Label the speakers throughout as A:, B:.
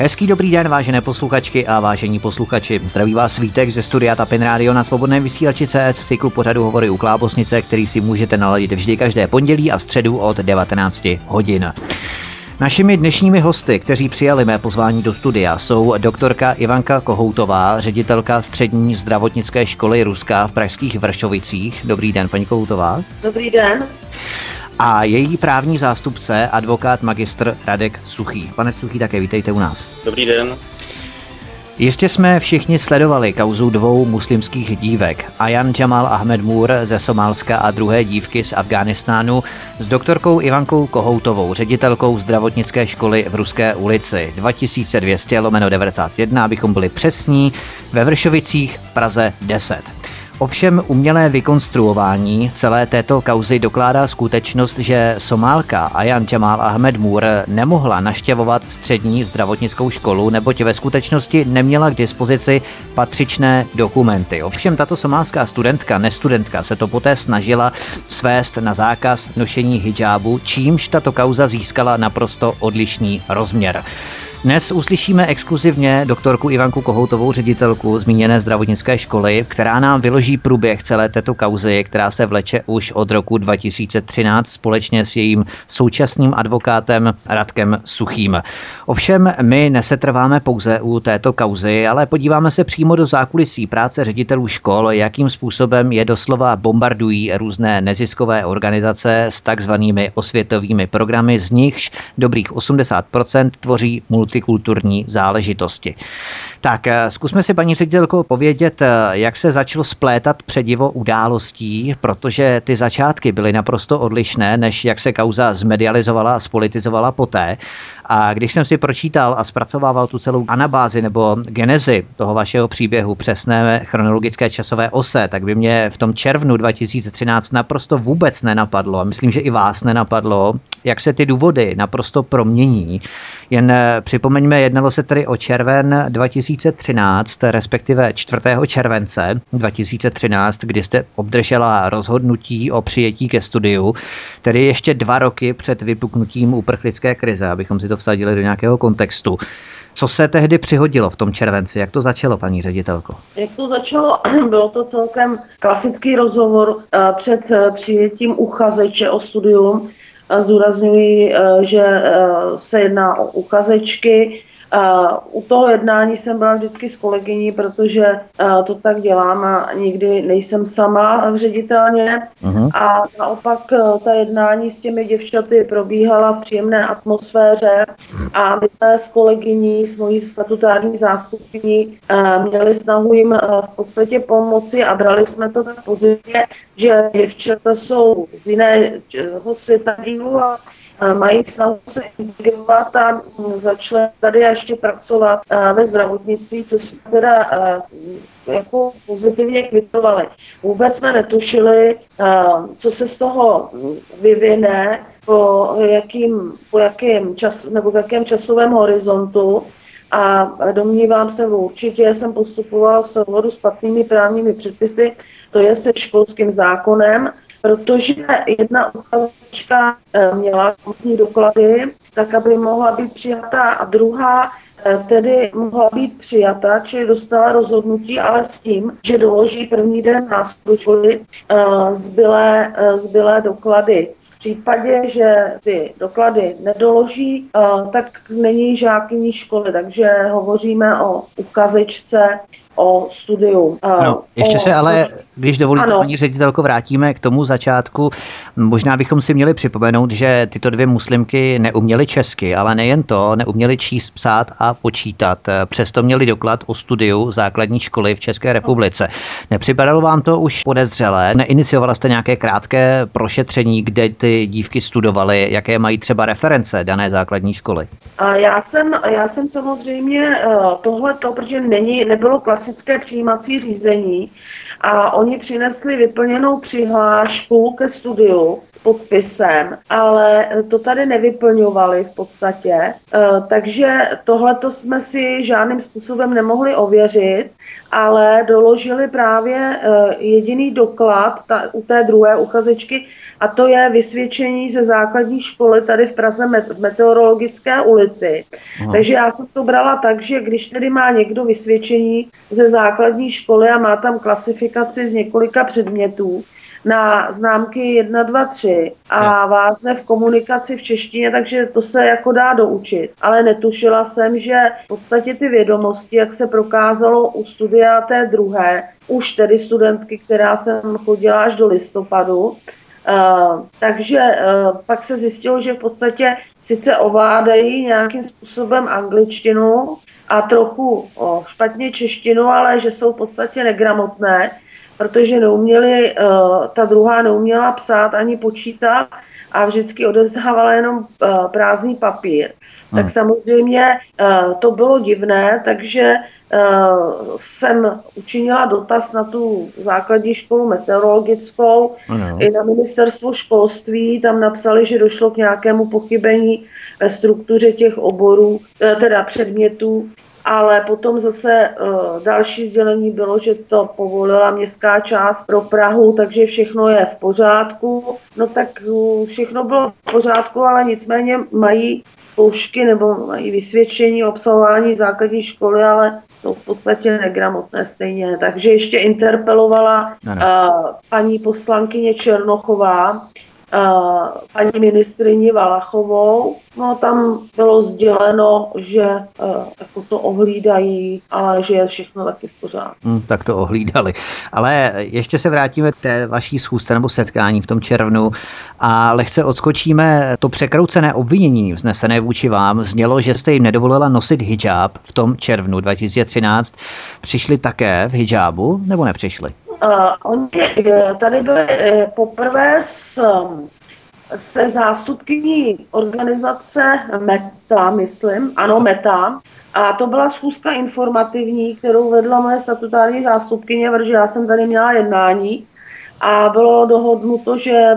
A: Hezký dobrý den, vážené posluchačky a vážení posluchači. Zdraví vás svítek ze studia Tapin Radio na svobodném vysílači CS v cyklu pořadu Hovory u Klábosnice, který si můžete naladit vždy každé pondělí a středu od 19 hodin. Našimi dnešními hosty, kteří přijali mé pozvání do studia, jsou doktorka Ivanka Kohoutová, ředitelka střední zdravotnické školy Ruska v pražských Vršovicích. Dobrý den, paní Kohoutová.
B: Dobrý den
A: a její právní zástupce, advokát magistr Radek Suchý. Pane Suchý, také vítejte u nás.
C: Dobrý den.
A: Jistě jsme všichni sledovali kauzu dvou muslimských dívek, Ayan Jamal Ahmed Mur ze Somálska a druhé dívky z Afghánistánu s doktorkou Ivankou Kohoutovou, ředitelkou zdravotnické školy v Ruské ulici 2200 lomeno 91, abychom byli přesní, ve Vršovicích Praze 10. Ovšem umělé vykonstruování celé této kauzy dokládá skutečnost, že Somálka Ayan Jamal Ahmed Mur nemohla naštěvovat střední zdravotnickou školu, neboť ve skutečnosti neměla k dispozici patřičné dokumenty. Ovšem tato somálská studentka, nestudentka, se to poté snažila svést na zákaz nošení hijábu, čímž tato kauza získala naprosto odlišný rozměr. Dnes uslyšíme exkluzivně doktorku Ivanku Kohoutovou, ředitelku zmíněné zdravotnické školy, která nám vyloží průběh celé této kauzy, která se vleče už od roku 2013 společně s jejím současným advokátem Radkem Suchým. Ovšem my nesetrváme pouze u této kauzy, ale podíváme se přímo do zákulisí práce ředitelů škol, jakým způsobem je doslova bombardují různé neziskové organizace s takzvanými osvětovými programy, z nichž dobrých 80% tvoří multi multikulturní záležitosti. Tak eh, zkusme si, paní ředitelko, povědět, eh, jak se začalo splétat předivo událostí, protože ty začátky byly naprosto odlišné, než jak se kauza zmedializovala a spolitizovala poté. A když jsem si pročítal a zpracovával tu celou anabázi nebo genezi toho vašeho příběhu, přesné chronologické časové ose, tak by mě v tom červnu 2013 naprosto vůbec nenapadlo, a myslím, že i vás nenapadlo, jak se ty důvody naprosto promění. Jen eh, připomeňme, jednalo se tedy o červen 2013, respektive 4. července 2013, kdy jste obdržela rozhodnutí o přijetí ke studiu, tedy ještě dva roky před vypuknutím uprchlické krize, abychom si to vsadili do nějakého kontextu. Co se tehdy přihodilo v tom červenci? Jak to začalo, paní ředitelko?
B: Jak to začalo? Bylo to celkem klasický rozhovor eh, před eh, přijetím uchazeče o studium. Zdůrazňuji, eh, že se jedná o uchazečky, u toho jednání jsem byla vždycky s kolegyní, protože to tak dělám a nikdy nejsem sama v ředitelně. Uh-huh. A naopak e, ta jednání s těmi děvčaty probíhala v příjemné atmosféře a my jsme s kolegyní, s mojí statutární zástupní, měli snahu jim v podstatě pomoci a brali jsme to tak pozitivně, že děvčata jsou z jiného světa a mají snahu se integrovat a začali tady ještě pracovat ve zdravotnictví, což jsme teda jako pozitivně kvitovali. Vůbec jsme netušili, co se z toho vyvine, po jakým, po jakém čas, nebo v jakém časovém horizontu a domnívám se určitě, jsem postupovala v souladu s platnými právními předpisy, to je se školským zákonem, protože jedna uchazečka eh, měla kompletní doklady, tak aby mohla být přijatá a druhá eh, tedy mohla být přijata, čili dostala rozhodnutí, ale s tím, že doloží první den školy eh, zbylé, zbylé doklady. V případě, že ty doklady nedoloží, tak není žákyní školy, takže hovoříme o ukazečce o studiu.
A: No, ještě o, se ale, když dovolíte, ano. paní ředitelko, vrátíme k tomu začátku. Možná bychom si měli připomenout, že tyto dvě muslimky neuměly česky, ale nejen to, neuměly číst, psát a počítat. Přesto měli doklad o studiu základní školy v České republice. Nepřipadalo vám to už podezřelé? Neiniciovala jste nějaké krátké prošetření, kde ty dívky studovaly, jaké mají třeba reference dané základní školy?
B: Já jsem, já jsem samozřejmě eh, tohle to, protože není, nebylo klasické klasické přijímací řízení a oni přinesli vyplněnou přihlášku ke studiu s podpisem, ale to tady nevyplňovali v podstatě, e, takže tohleto jsme si žádným způsobem nemohli ověřit, ale doložili právě e, jediný doklad ta, u té druhé uchazečky a to je vysvědčení ze základní školy tady v Praze v Meteorologické ulici. Aha. Takže já jsem to brala tak, že když tedy má někdo vysvědčení ze základní školy a má tam klasifikaci z několika předmětů, na známky 1, 2, 3 a vázne v komunikaci v češtině, takže to se jako dá doučit. Ale netušila jsem, že v podstatě ty vědomosti, jak se prokázalo u studia té druhé, už tedy studentky, která jsem chodila až do listopadu, Uh, takže uh, pak se zjistilo, že v podstatě sice ovládají nějakým způsobem angličtinu a trochu o, špatně češtinu, ale že jsou v podstatě negramotné, protože neuměli, uh, ta druhá neuměla psát ani počítat a vždycky odevzdávala jenom uh, prázdný papír. Hmm. Tak samozřejmě uh, to bylo divné, takže jsem učinila dotaz na tu základní školu meteorologickou ano. i na ministerstvo školství. Tam napsali, že došlo k nějakému pochybení ve struktuře těch oborů, teda předmětů, ale potom zase uh, další sdělení bylo, že to povolila městská část pro Prahu, takže všechno je v pořádku. No tak uh, všechno bylo v pořádku, ale nicméně mají zkoušky nebo mají vysvědčení obsahování základní školy, ale jsou v podstatě negramotné stejně. Takže ještě interpelovala uh, paní poslankyně Černochová, paní ministrině Valachovou. No tam bylo sděleno, že e, jako to ohlídají, ale že je všechno taky v pořádku.
A: Hmm, tak to ohlídali. Ale ještě se vrátíme k té vaší schůzce nebo setkání v tom červnu a lehce odskočíme. To překroucené obvinění vznesené vůči vám znělo, že jste jim nedovolila nosit hijab v tom červnu 2013. Přišli také v hijabu nebo nepřišli?
B: Uh, oni eh, tady byli uh, poprvé s, se zástupkyní organizace META, myslím, ano, META, a to byla schůzka informativní, kterou vedla moje statutární zástupkyně, protože já jsem tady měla jednání. A bylo dohodnuto, že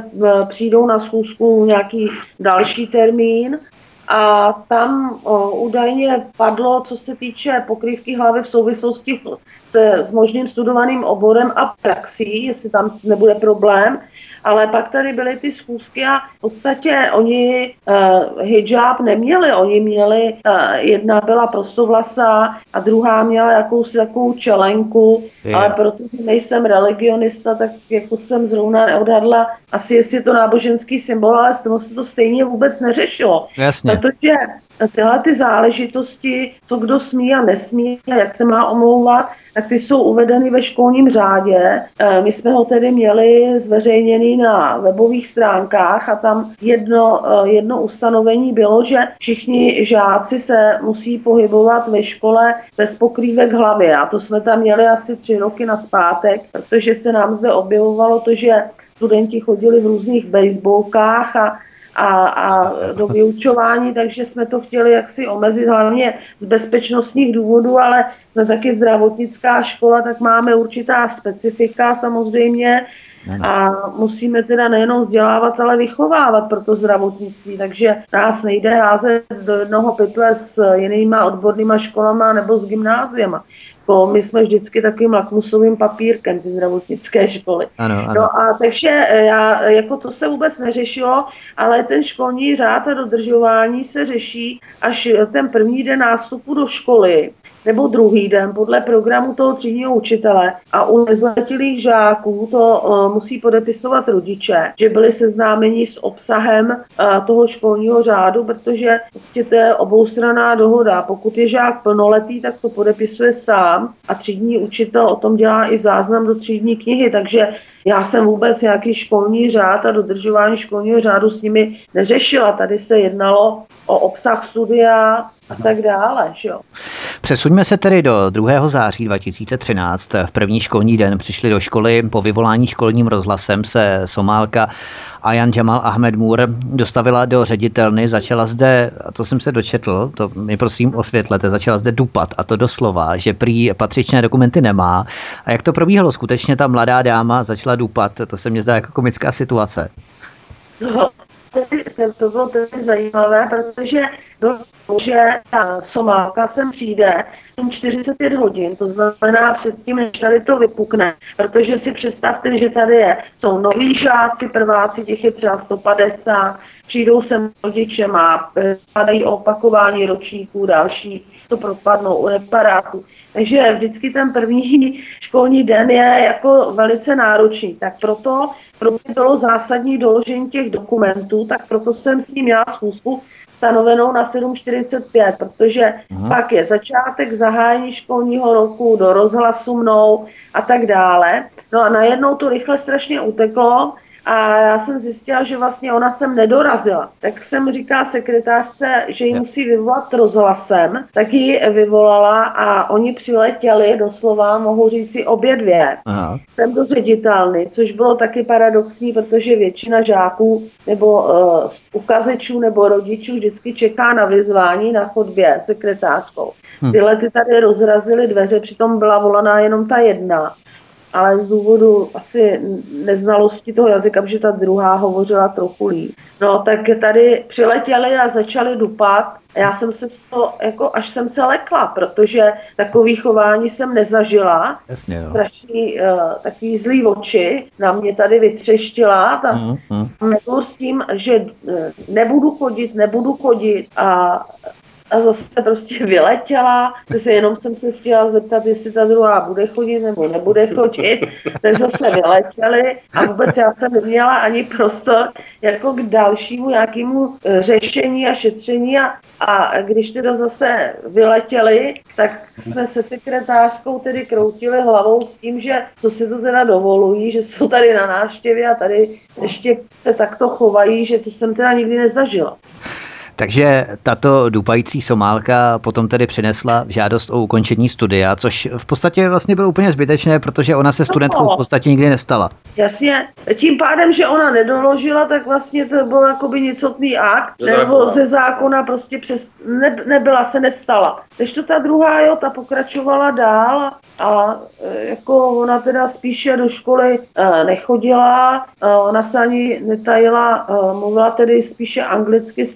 B: přijdou na schůzku nějaký další termín a tam o, údajně padlo, co se týče pokrývky hlavy v souvislosti se s možným studovaným oborem a praxí, jestli tam nebude problém, ale pak tady byly ty schůzky a v podstatě oni uh, hijab neměli, oni měli, uh, jedna byla prostovlasá a druhá měla jakousi takovou čelenku, je. ale protože nejsem religionista, tak jako jsem zrovna neodhadla asi jestli je to náboženský symbol, ale s tím se to stejně vůbec neřešilo.
A: Jasně.
B: Protože tyhle ty záležitosti, co kdo smí a nesmí a jak se má omlouvat, tak ty jsou uvedeny ve školním řádě. Eh, my jsme ho tedy měli zveřejněný na webových stránkách a tam jedno, eh, jedno ustanovení bylo, že všichni žáci se musí pohybovat ve škole bez pokrývek hlavy. A to jsme tam měli asi tři roky na zpátek, protože se nám zde objevovalo to, že studenti chodili v různých baseballkách a a, a do vyučování, takže jsme to chtěli jaksi omezit hlavně z bezpečnostních důvodů, ale jsme taky zdravotnická škola, tak máme určitá specifika samozřejmě. A musíme teda nejenom vzdělávat, ale vychovávat pro to zdravotnictví, takže nás nejde házet do jednoho pytle s jinýma odbornýma školama nebo s gymnáziema jako my jsme vždycky takovým lakmusovým papírkem, ty zdravotnické školy.
A: Ano, ano.
B: No a takže eh, já, jako to se vůbec neřešilo, ale ten školní řád a dodržování se řeší až ten první den nástupu do školy nebo druhý den podle programu toho třídního učitele a u nezletilých žáků to uh, musí podepisovat rodiče, že byli seznámeni s obsahem uh, toho školního řádu, protože prostě to je oboustranná dohoda. Pokud je žák plnoletý, tak to podepisuje sám a třídní učitel o tom dělá i záznam do třídní knihy, takže já jsem vůbec nějaký školní řád a dodržování školního řádu s nimi neřešila. Tady se jednalo o obsah studia a tak dále. Že jo.
A: Přesuňme se tedy do 2. září 2013. V první školní den přišli do školy po vyvolání školním rozhlasem se Somálka a Jan Jamal Ahmed Moore dostavila do ředitelny, začala zde, a to jsem se dočetl, to mi prosím osvětlete, začala zde dupat a to doslova, že prý patřičné dokumenty nemá. A jak to probíhalo? Skutečně ta mladá dáma začala dupat, to se mě zdá jako komická situace.
B: No, to bylo tedy zajímavé, protože bylo, že ta Somálka sem přijde 45 hodin, to znamená předtím, než tady to vypukne, protože si představte, že tady je, jsou noví žáci, prváci, těch je třeba 150, přijdou sem rodiče, má, padají opakování ročníků, další to propadnou u reparátu. Takže vždycky ten první školní den je jako velice náročný. Tak proto pro mě bylo zásadní doložení těch dokumentů, tak proto jsem s ním měla schůzku stanovenou na 7.45, protože Aha. pak je začátek zahájení školního roku, do rozhlasu mnou a tak dále. No a najednou to rychle strašně uteklo a já jsem zjistila, že vlastně ona sem nedorazila. Tak jsem říká sekretářce, že ji musí vyvolat rozhlasem, tak ji vyvolala a oni přiletěli, doslova mohu říci obě dvě, Aha. jsem do ředitelny, což bylo taky paradoxní, protože většina žáků nebo uh, ukazečů nebo rodičů vždycky čeká na vyzvání na chodbě sekretářkou. Hm. Tyhle ty tady rozrazily dveře, přitom byla volaná jenom ta jedna ale z důvodu asi neznalosti toho jazyka, protože ta druhá hovořila trochu líp. No, tak tady přiletěli a začali dupat a já jsem se z toho, jako až jsem se lekla, protože takový chování jsem nezažila.
A: Jasně,
B: no. Strašný, uh, takový zlý oči na mě tady vytřeštila. Ta, mm, mm. s tím, že uh, nebudu chodit, nebudu chodit a a zase prostě vyletěla, takže jenom jsem se chtěla zeptat, jestli ta druhá bude chodit nebo nebude chodit, tak zase vyletěli a vůbec já jsem neměla ani prostor jako k dalšímu nějakému e, řešení a šetření a, a když teda zase vyletěli, tak jsme se sekretářskou tedy kroutili hlavou s tím, že co si to teda dovolují, že jsou tady na návštěvě a tady ještě se takto chovají, že to jsem teda nikdy nezažila.
A: Takže tato dupající Somálka potom tedy přinesla žádost o ukončení studia, což v podstatě vlastně bylo úplně zbytečné, protože ona se studentkou v podstatě nikdy nestala.
B: Jasně, tím pádem, že ona nedoložila, tak vlastně to bylo jakoby nicotný akt, ze nebo zákona. ze zákona prostě přes, ne, nebyla, se nestala. Když to ta druhá, jo, ta pokračovala dál a e, jako ona teda spíše do školy e, nechodila, e, ona se ani netajila, mluvila tedy spíše anglicky s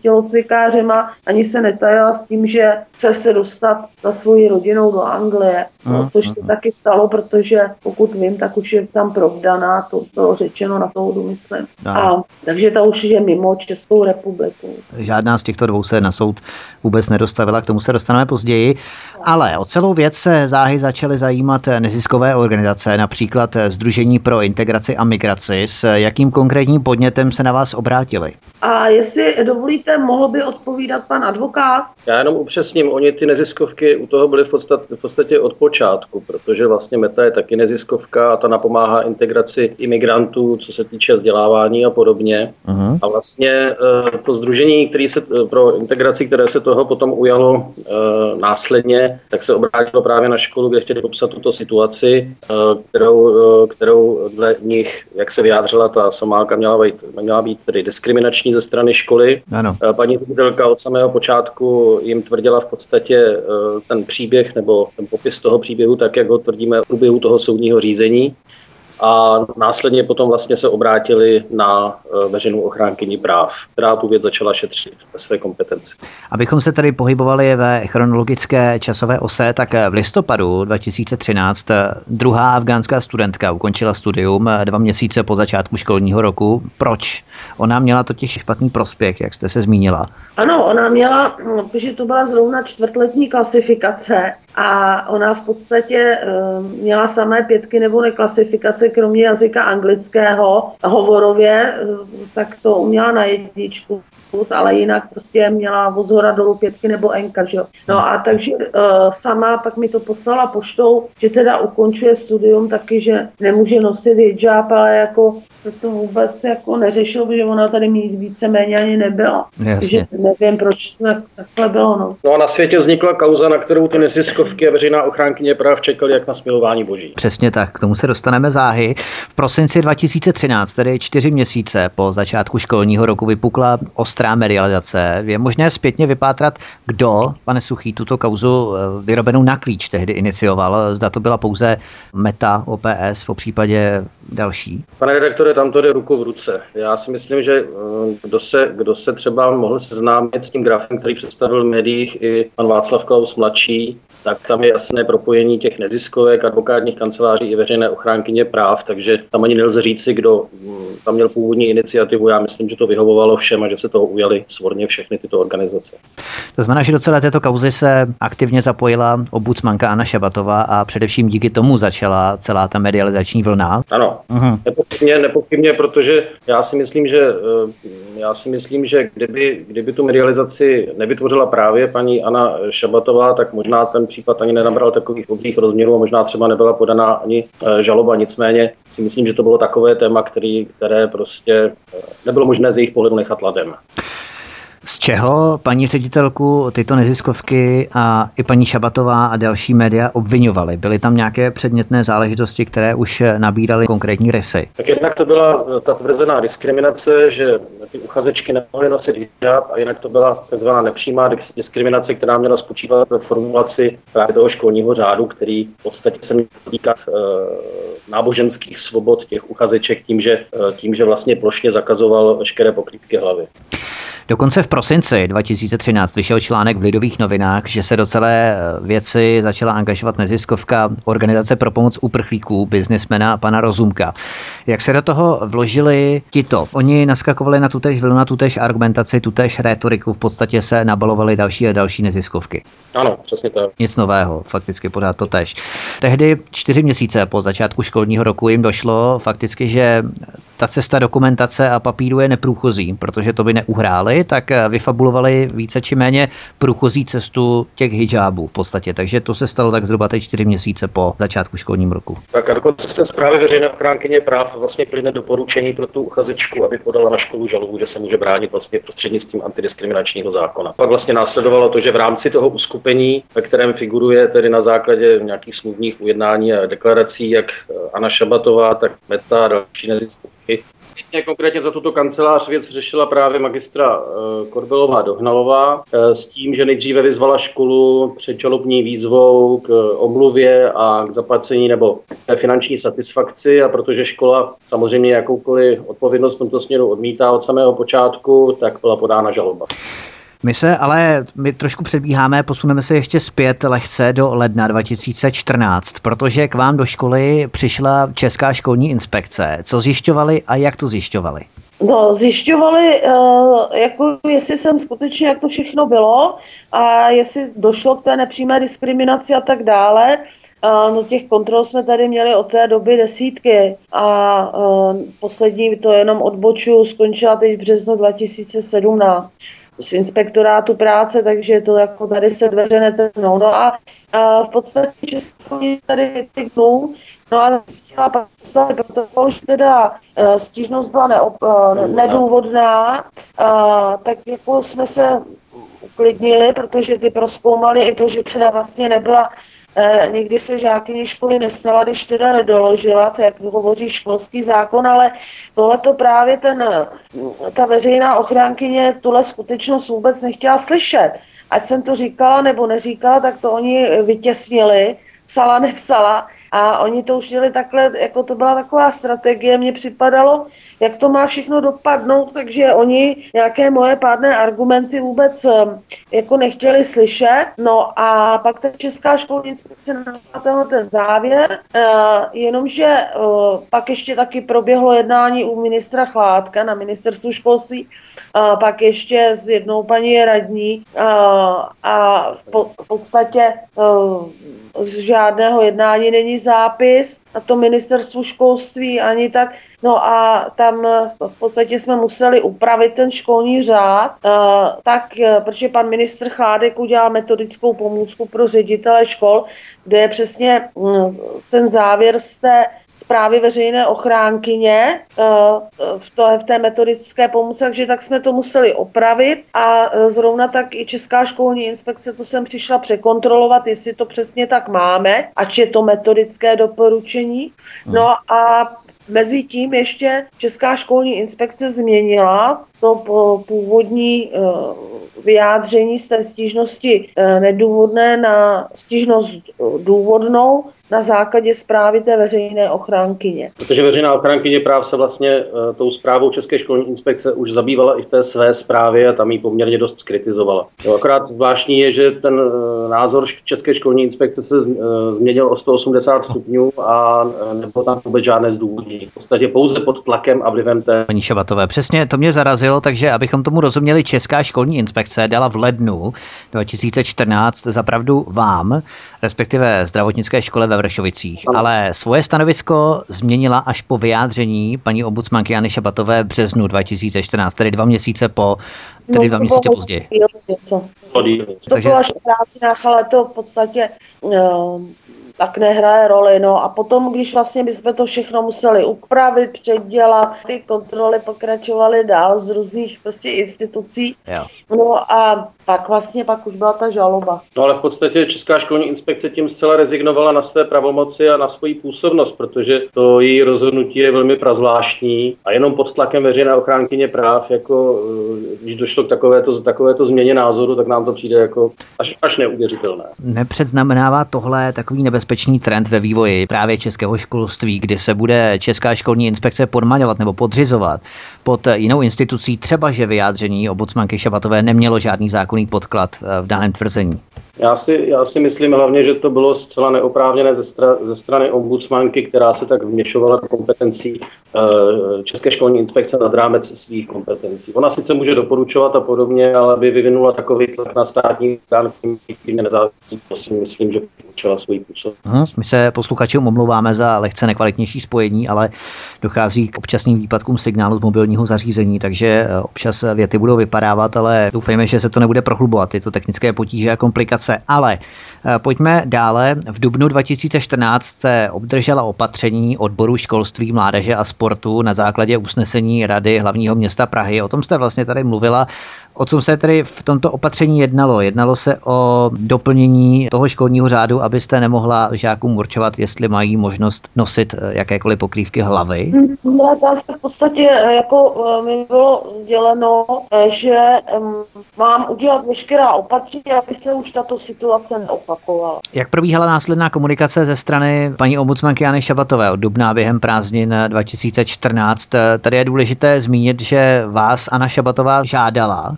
B: tělocvikářema, ani se netajila s tím, že chce se dostat za svoji rodinou do Anglie, no, což se taky stalo, protože pokud vím, tak už je tam provdaná, to bylo řečeno na soudu, myslím. No. A, takže ta už je mimo Českou republiku.
A: Žádná z těchto dvou se na soud vůbec nedostavila, k tomu se dostaneme později, ale o celou věc se záhy začaly zajímat neziskové organizace, například Združení pro integraci a migraci. S jakým konkrétním podnětem se na vás obrátili?
B: A jestli dovolíte, mohl by odpovídat pan advokát?
C: Já jenom upřesním, oni ty neziskovky u toho byly v podstatě, v podstatě od počátku, protože vlastně Meta je taky neziskovka a ta napomáhá integraci imigrantů, co se týče vzdělávání a podobně. Uh-huh. A vlastně eh, to združení, který se eh, pro integraci, které se toho potom ujalo eh, následně, tak se obrátilo právě na školu, kde chtěli popsat tuto situaci, kterou, kterou dle nich, jak se vyjádřila ta Somálka, měla být, měla být tedy diskriminační ze strany školy. Ano. Paní ředitelka od samého počátku jim tvrdila v podstatě ten příběh nebo ten popis toho příběhu, tak jak ho tvrdíme v průběhu toho soudního řízení a následně potom vlastně se obrátili na e, veřejnou ochránkyni práv, která tu věc začala šetřit ve své kompetenci.
A: Abychom se tady pohybovali ve chronologické časové ose, tak v listopadu 2013 druhá afgánská studentka ukončila studium dva měsíce po začátku školního roku. Proč? Ona měla totiž špatný prospěch, jak jste se zmínila.
B: Ano, ona měla, protože to byla zrovna čtvrtletní klasifikace a ona v podstatě uh, měla samé pětky nebo neklasifikace, kromě jazyka anglického, hovorově, uh, tak to uměla na jedničku. ale jinak prostě měla od zhora dolů pětky nebo enka, že jo. No a takže uh, sama pak mi to poslala poštou, že teda ukončuje studium taky, že nemůže nosit hijab, ale jako se to vůbec jako neřešilo, protože ona tady mít víceméně ani nebyla. Jasně. Takže nevím, proč to tak, takhle bylo. No.
C: no a na světě vznikla kauza, na kterou ty neziskovky a veřejná ochránkyně práv čekali jak na smilování boží.
A: Přesně tak, k tomu se dostaneme záhy. V prosinci 2013, tedy čtyři měsíce po začátku školního roku, vypukla ostrá medializace. Je možné zpětně vypátrat, kdo, pane Suchý, tuto kauzu eh, vyrobenou na klíč tehdy inicioval. Zda to byla pouze Meta, OPS, po případě další.
C: Pane redaktore, tam to jde ruku v ruce. Já si myslím, že eh, kdo se, kdo se třeba mohl seznámit s tím grafem, který představil v médiích i pan Václav Klaus mladší, tak tam je jasné propojení těch neziskovek, advokátních kanceláří i veřejné ochránkyně práv, takže tam ani nelze říci, kdo mm, tam měl původní iniciativu. Já myslím, že to vyhovovalo všem a že se toho ujali svorně všechny tyto organizace.
A: To znamená, že do celé této kauzy se aktivně zapojila obudsmanka Anna Šabatová a především díky tomu začala celá ta medializační vlna.
C: Ano, uh-huh. nepochybně, nepochybně, protože já si myslím, že eh, já si myslím, že kdyby, kdyby tu medializaci nevytvořila právě paní Anna Šabatová, tak možná ten případ ani nenabral takových obřích rozměrů a možná třeba nebyla podaná ani eh, žaloba. Nicméně si myslím, že to bylo takové téma, který, které prostě eh, nebylo možné z jejich pohledu nechat ladem.
A: Z čeho paní ředitelku tyto neziskovky a i paní Šabatová a další média obvinovali? Byly tam nějaké předmětné záležitosti, které už nabíraly konkrétní rysy?
C: Tak jednak to byla ta tvrzená diskriminace, že ty uchazečky nemohly nosit hijab a jinak to byla tzv. nepřímá diskriminace, která měla spočívat ve formulaci právě toho školního řádu, který v podstatě se měl týkat e, náboženských svobod těch uchazeček tím, že, e, tím, že vlastně plošně zakazoval veškeré pokrýtky hlavy.
A: Dokonce v prosinci 2013 vyšel článek v Lidových novinách, že se do celé eh, věci začala angažovat neziskovka Organizace pro pomoc uprchlíků, biznismena pana Rozumka. Jak se do toho vložili tito? Oni naskakovali na tutéž vlnu, na tutéž argumentaci, tutéž rétoriku, v podstatě se nabalovali další a další neziskovky.
C: Ano, přesně tak.
A: Nic nového, fakticky pořád to tež. Tehdy čtyři měsíce po začátku školního roku jim došlo fakticky, že ta cesta dokumentace a papíru je neprůchozí, protože to by neuhráli, tak eh, vyfabulovali více či méně průchozí cestu těch hijabů v podstatě. Takže to se stalo tak zhruba teď čtyři měsíce po začátku školním roku.
C: Tak a dokonce se zprávy veřejné ochránkyně práv vlastně plyne doporučení pro tu uchazečku, aby podala na školu žalobu, že se může bránit vlastně prostřednictvím antidiskriminačního zákona. Pak vlastně následovalo to, že v rámci toho uskupení, ve kterém figuruje tedy na základě nějakých smluvních ujednání a deklarací, jak Anna Šabatová, tak Meta a další neziskovky, Konkrétně za tuto kancelář věc řešila právě magistra eh, Korbelová Dohnalová eh, s tím, že nejdříve vyzvala školu před žalobní výzvou k omluvě a k zaplacení nebo finanční satisfakci a protože škola samozřejmě jakoukoliv odpovědnost v tomto směru odmítá od samého počátku, tak byla podána žaloba.
A: My se ale, my trošku předbíháme, posuneme se ještě zpět lehce do ledna 2014, protože k vám do školy přišla Česká školní inspekce. Co zjišťovali a jak to zjišťovali?
B: No, zjišťovali, uh, jako jestli jsem skutečně, jak to všechno bylo a jestli došlo k té nepřímé diskriminaci a tak dále. Uh, no těch kontrol jsme tady měli od té doby desítky a uh, poslední, to jenom odboču, skončila teď v březnu 2017 z inspektorátu práce, takže to jako tady se dveře netrhnou. No a, a v podstatě, že tady ty dnů, no a zjistila poslali protokol, že teda uh, stížnost byla neop, uh, nedůvodná, uh, tak jako jsme se uklidnili, protože ty proskoumali i to, že teda vlastně nebyla Eh, někdy se žákyně školy nestala, když teda nedoložila, to jak hovoří školský zákon, ale tohle to právě ten, ta veřejná ochránkyně tuhle skutečnost vůbec nechtěla slyšet. Ať jsem to říkala nebo neříkala, tak to oni vytěsnili, psala, nepsala a oni to už měli takhle, jako to byla taková strategie, mně připadalo, jak to má všechno dopadnout, takže oni nějaké moje pádné argumenty vůbec um, jako nechtěli slyšet. No a pak ta Česká školní inspekce napsala ten závěr, uh, jenomže uh, pak ještě taky proběhlo jednání u ministra Chládka na ministerstvu školství, uh, pak ještě s jednou paní radní uh, a v, po, v podstatě z žádného jednání není zápis na to ministerstvu školství ani tak. No a tam v podstatě jsme museli upravit ten školní řád, tak, protože pan ministr Chádek udělal metodickou pomůcku pro ředitele škol, kde je přesně mm, ten závěr z té zprávy veřejné ochránkyně v, to, v té metodické pomůcce, takže tak jsme to museli opravit. A zrovna tak i Česká školní inspekce, to jsem přišla překontrolovat, jestli to přesně tak máme, ač je to metodické doporučení. No a Mezi tím ještě Česká školní inspekce změnila to původní eh, vyjádření z té stížnosti eh, nedůvodné na stížnost důvodnou na základě zprávy té veřejné ochránkyně.
C: Protože veřejná ochránkyně práv se vlastně uh, tou zprávou České školní inspekce už zabývala i v té své zprávě a tam ji poměrně dost skritizovala. Jo, akorát zvláštní je, že ten uh, názor České školní inspekce se uh, změnil o 180 stupňů a uh, nebylo tam vůbec žádné zdůvodnění. V podstatě pouze pod tlakem a vlivem té.
A: Paní Šabatové, přesně to mě zarazilo, takže abychom tomu rozuměli, Česká školní inspekce dala v lednu 2014 zapravdu vám, respektive zdravotnické škole ve Vršovicích, ale svoje stanovisko změnila až po vyjádření paní ombudsmanky Jany Šabatové v březnu 2014, tedy dva měsíce po, tedy dva měsíce později.
B: To bylo až ale to v podstatě uh, tak nehraje roli. No a potom, když vlastně bychom to všechno museli upravit, předělat, ty kontroly pokračovaly dál z různých prostě institucí. Jo. No a pak vlastně pak už byla ta žaloba.
C: No ale v podstatě Česká školní inspekce tím zcela rezignovala na své pravomoci a na svoji působnost, protože to její rozhodnutí je velmi prazvláštní a jenom pod tlakem veřejné ochránkyně práv, jako eh, když došlo k takovéto, takovéto změně názoru, tak nám to přijde jako až, až neuvěřitelné.
A: Nepředznamenává tohle takový nebezpečný trend ve vývoji právě českého školství, kdy se bude Česká školní inspekce podmaňovat nebo podřizovat pod jinou institucí, třeba že vyjádření obocmanky Šabatové nemělo žádný zákonný podklad eh, v daném tvrzení?
C: Já si, já si myslím hlavně, že to bylo zcela neoprávněné ze, stra, ze strany ombudsmanky, která se tak vměšovala do kompetencí uh, České školní inspekce nad rámec svých kompetencí. Ona sice může doporučovat a podobně, ale by vyvinula takový tlak na státní orgán, nezávislý, to si myslím, že počala svůj působ.
A: Hmm, my se posluchačům omlouváme za lehce nekvalitnější spojení, ale dochází k občasným výpadkům signálu z mobilního zařízení, takže eh, občas věty budou vypadávat, ale doufejme, že se to nebude prohlubovat, tyto technické potíže a komplikace se. Ale eh, pojďme dále. V dubnu 2014 se obdržela opatření odboru školství, mládeže a sportu na základě usnesení Rady hlavního města Prahy. O tom jste vlastně tady mluvila O co se tedy v tomto opatření jednalo? Jednalo se o doplnění toho školního řádu, abyste nemohla žákům určovat, jestli mají možnost nosit eh, jakékoliv pokrývky hlavy?
B: No, tak v podstatě eh, jako eh, mi bylo děleno, že mám udělat veškerá opatření, aby se už tato situace neopakovala.
A: Jak probíhala následná komunikace ze strany paní ombudsmanky Jany Šabatové od dubna během prázdnin 2014? Tady je důležité zmínit, že vás Anna Šabatová žádala,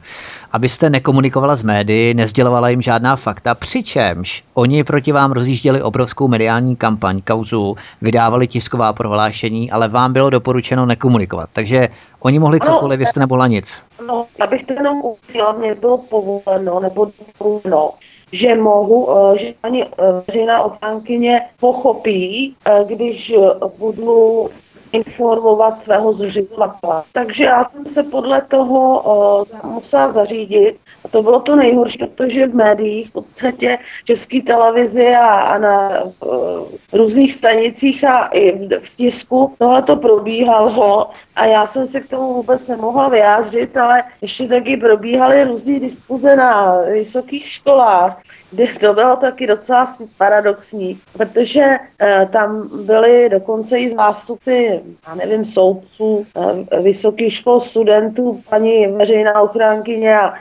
A: abyste nekomunikovala s médií, nezdělovala jim žádná fakta, přičemž oni proti vám rozjížděli obrovskou mediální kampaň, kauzu, vydávali tisková prohlášení, ale vám bylo doporučeno nekomunikovat. Takže oni mohli cokoliv, vy jste nemohla nic.
B: No, abych to jenom udělala, mě bylo povoleno, nebo povoleno, že mohu, eh, že ani eh, veřejná ochránkyně pochopí, eh, když budu informovat svého zřizovatele. Takže já jsem se podle toho uh, musela zařídit. A to bylo to nejhorší, protože v médiích, v podstatě české televizi a, a na uh, různých stanicích a i v, v tisku tohle to probíhalo a já jsem se k tomu vůbec nemohla vyjádřit, ale ještě taky probíhaly různé diskuze na vysokých školách, kde to bylo taky docela paradoxní, protože uh, tam byli dokonce i zástupci já nevím, soudců, eh, vysokých škol, studentů, paní veřejná ochránkyně a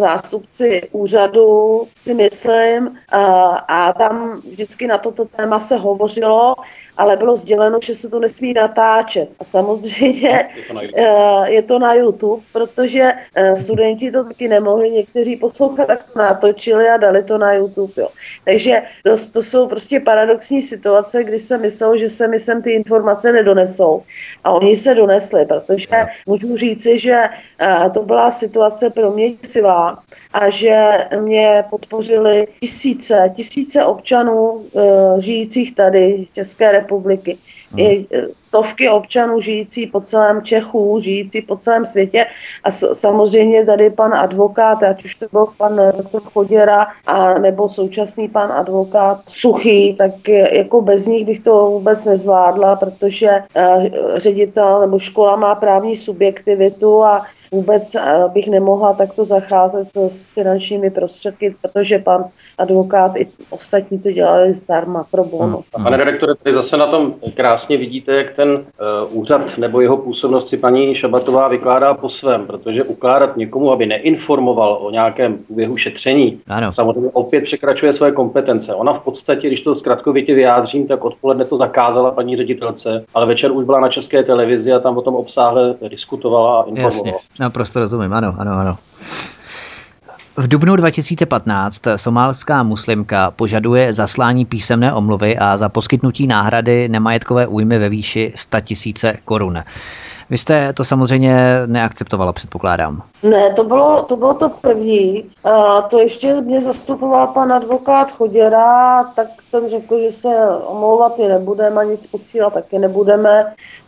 B: zástupci úřadu, si myslím, a, a tam vždycky na toto téma se hovořilo, ale bylo sděleno, že se to nesmí natáčet. A samozřejmě je to na YouTube, protože eh, studenti to taky nemohli někteří poslouchat, tak to natočili a dali to na YouTube. Jo. Takže to, to jsou prostě paradoxní situace, kdy se myslel, že se mi sem ty informace nedonesou. A oni se donesli, protože můžu říci, že eh, to byla situace pro mě sivá, a že mě podpořili tisíce, tisíce občanů e, žijících tady v České republiky. Hmm. I stovky občanů žijící po celém Čechu, žijící po celém světě a samozřejmě tady pan advokát, ať už to byl pan doktor Choděra a nebo současný pan advokát Suchý, tak jako bez nich bych to vůbec nezvládla, protože e, ředitel nebo škola má právní subjektivitu a vůbec eh, bych nemohla takto zacházet s finančními prostředky, protože pan advokát i ostatní to dělali zdarma pro bono.
C: Hmm. Pane redaktore, tady zase na tom krásně vidíte, jak ten uh, úřad nebo jeho působnost si paní Šabatová vykládá po svém, protože ukládat někomu, aby neinformoval o nějakém průběhu šetření, ano. samozřejmě opět překračuje své kompetence. Ona v podstatě, když to zkratkovitě vyjádřím, tak odpoledne to zakázala paní ředitelce, ale večer už byla na české televizi a tam o tom obsáhle diskutovala a informovala. Jasně.
A: Naprosto rozumím, ano, ano, ano. V dubnu 2015 somálská muslimka požaduje zaslání písemné omluvy a za poskytnutí náhrady nemajetkové újmy ve výši 100 000 korun. Vy jste to samozřejmě neakceptovala, předpokládám.
B: Ne, to bylo to, bylo to první. A to ještě mě zastupoval pan advokát Choděra, tak ten řekl, že se omlouvat i nebudeme a nic posílat taky nebudeme.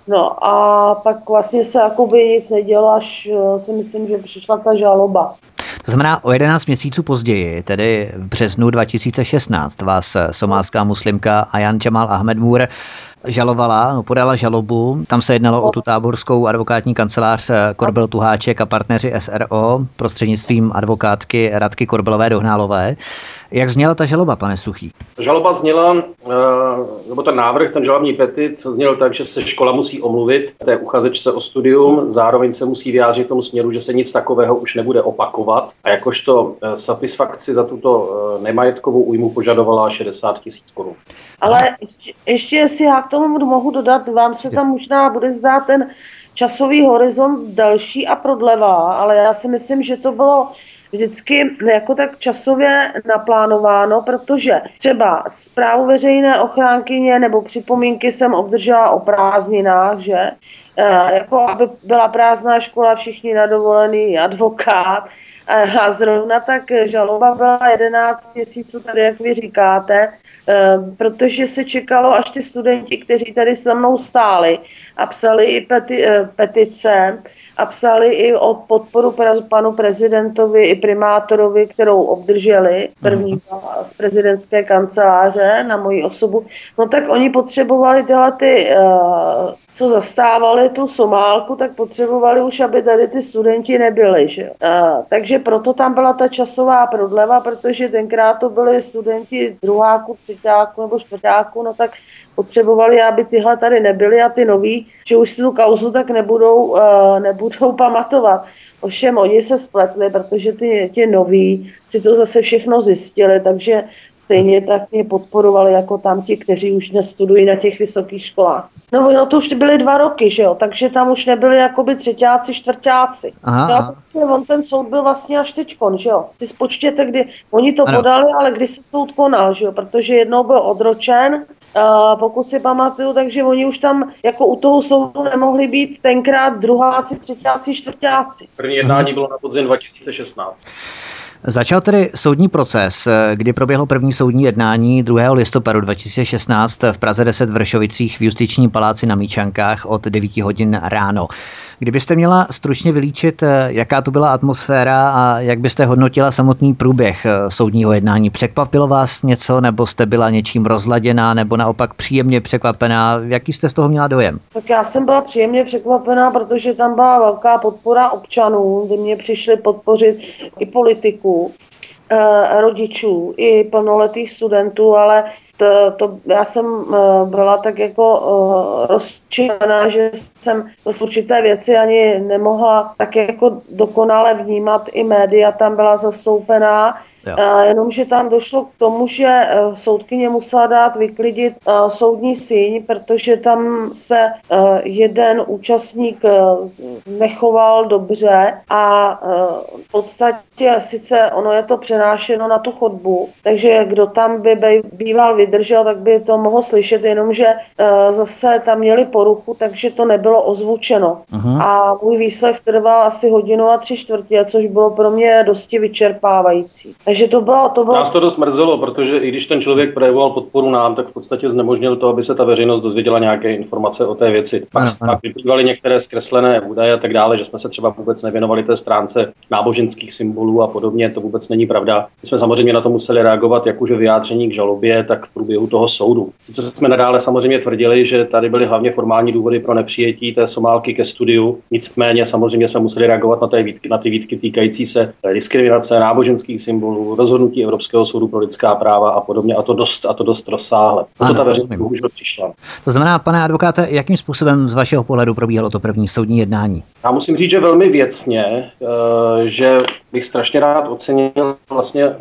B: No a pak vlastně se jakoby nic nedělo, až eh, si myslím, že přišla ta žaloba.
A: To znamená, o 11 měsíců později, tedy v březnu 2016, vás somálská muslimka Ayan Jamal Ahmedmur žalovala, no, podala žalobu. Tam se jednalo o tu táborskou advokátní kancelář eh, Korbel Tuháček a partneři SRO prostřednictvím advokátky Radky Korbelové Dohnálové. Jak zněla ta žaloba, pane Suchý?
C: Žaloba zněla, eh, nebo ten návrh, ten žalobní petit zněl tak, že se škola musí omluvit té uchazečce o studium, zároveň se musí vyjádřit v tom směru, že se nic takového už nebude opakovat a jakožto eh, satisfakci za tuto nemajetkovou újmu požadovala 60 tisíc korun.
B: Ale ještě, ještě, jestli já k tomu mohu dodat, vám se tam možná bude zdát ten časový horizont další a prodlevá, ale já si myslím, že to bylo vždycky jako tak časově naplánováno, protože třeba zprávu veřejné ochránkyně nebo připomínky jsem obdržela o prázdninách, že? E, jako aby byla prázdná škola, všichni na dovolený, advokát. E, a zrovna tak žaloba byla 11 měsíců, tady jak vy říkáte, Eh, protože se čekalo, až ty studenti, kteří tady se mnou stáli a psali i peti, petice a psali i o podporu panu prezidentovi i primátorovi, kterou obdrželi první mhm. z prezidentské kanceláře na moji osobu, no tak oni potřebovali tyhle ty, eh, co zastávali tu Somálku, tak potřebovali už, aby tady ty studenti nebyli. Že? takže proto tam byla ta časová prodleva, protože tenkrát to byli studenti druháku, třetíku nebo čtvrtáku, no tak potřebovali, aby tyhle tady nebyly a ty noví, že už si tu kauzu tak nebudou, uh, nebudou pamatovat. Ovšem oni se spletli, protože ty, ty noví si to zase všechno zjistili, takže stejně tak mě podporovali jako tam ti, kteří už nestudují na těch vysokých školách. No, no to už byly dva roky, že jo, takže tam už nebyli jakoby třetíáci, čtvrtáci. Aha. No, on ten soud byl vlastně až teďkon, že jo. Si spočtěte, kdy oni to ano. podali, ale kdy se soud konal, že jo, protože jednou byl odročen, Uh, pokud si pamatuju, takže oni už tam jako u toho soudu nemohli být tenkrát druháci, třetíáci, čtvrtáci.
C: První jednání bylo na podzim 2016.
A: Začal tedy soudní proces, kdy proběhlo první soudní jednání 2. listopadu 2016 v Praze 10 v Vršovicích v Justičním paláci na Míčankách od 9 hodin ráno. Kdybyste měla stručně vylíčit, eh, jaká to byla atmosféra a jak byste hodnotila samotný průběh eh, soudního jednání? Překvapilo vás něco, nebo jste byla něčím rozladěná, nebo naopak příjemně překvapená? Jaký jste z toho měla dojem?
B: Tak já jsem byla příjemně překvapená, protože tam byla velká podpora občanů, kdy mě přišli podpořit i politiků. Eh, rodičů i plnoletých studentů, ale to, to, já jsem eh, byla tak jako uh, rozčilená, že jsem z určité věci ani nemohla tak jako dokonale vnímat. I média tam byla zastoupená jenomže tam došlo k tomu, že soudkyně musela dát vyklidit soudní síň, protože tam se jeden účastník nechoval dobře a v podstatě sice ono je to přenášeno na tu chodbu, takže kdo tam by býval vydržel, tak by to mohl slyšet, jenomže zase tam měli poruchu, takže to nebylo ozvučeno. Uh-huh. A můj výslech trval asi hodinu a tři čtvrtě, což bylo pro mě dosti vyčerpávající. Takže to bylo, to bylo...
C: Nás to dost mrzelo, protože i když ten člověk projevoval podporu nám, tak v podstatě znemožnil to, aby se ta veřejnost dozvěděla nějaké informace o té věci. Pak, uh-huh. pak vyplývaly některé zkreslené údaje a tak dále, že jsme se třeba vůbec nevěnovali té stránce náboženských symbolů a podobně. To vůbec není pravda. My jsme samozřejmě na to museli reagovat jak už vyjádření k žalobě, tak v průběhu toho soudu. Sice jsme nadále samozřejmě tvrdili, že tady byly hlavně formální důvody pro nepřijetí té Somálky ke studiu. Nicméně samozřejmě jsme museli reagovat na, té výtky, na ty výtky týkající se diskriminace náboženských symbolů, rozhodnutí Evropského soudu pro lidská práva a podobně a to dost, a to dost rozsáhle. Proto ta veřejnost bohužel přišla.
A: To znamená, pane advokáte, jakým způsobem z vašeho pohledu probíhalo to první soudní jednání?
C: Já musím říct, že velmi věcně, eh, že bych strašně rád ocenil vlastně eh,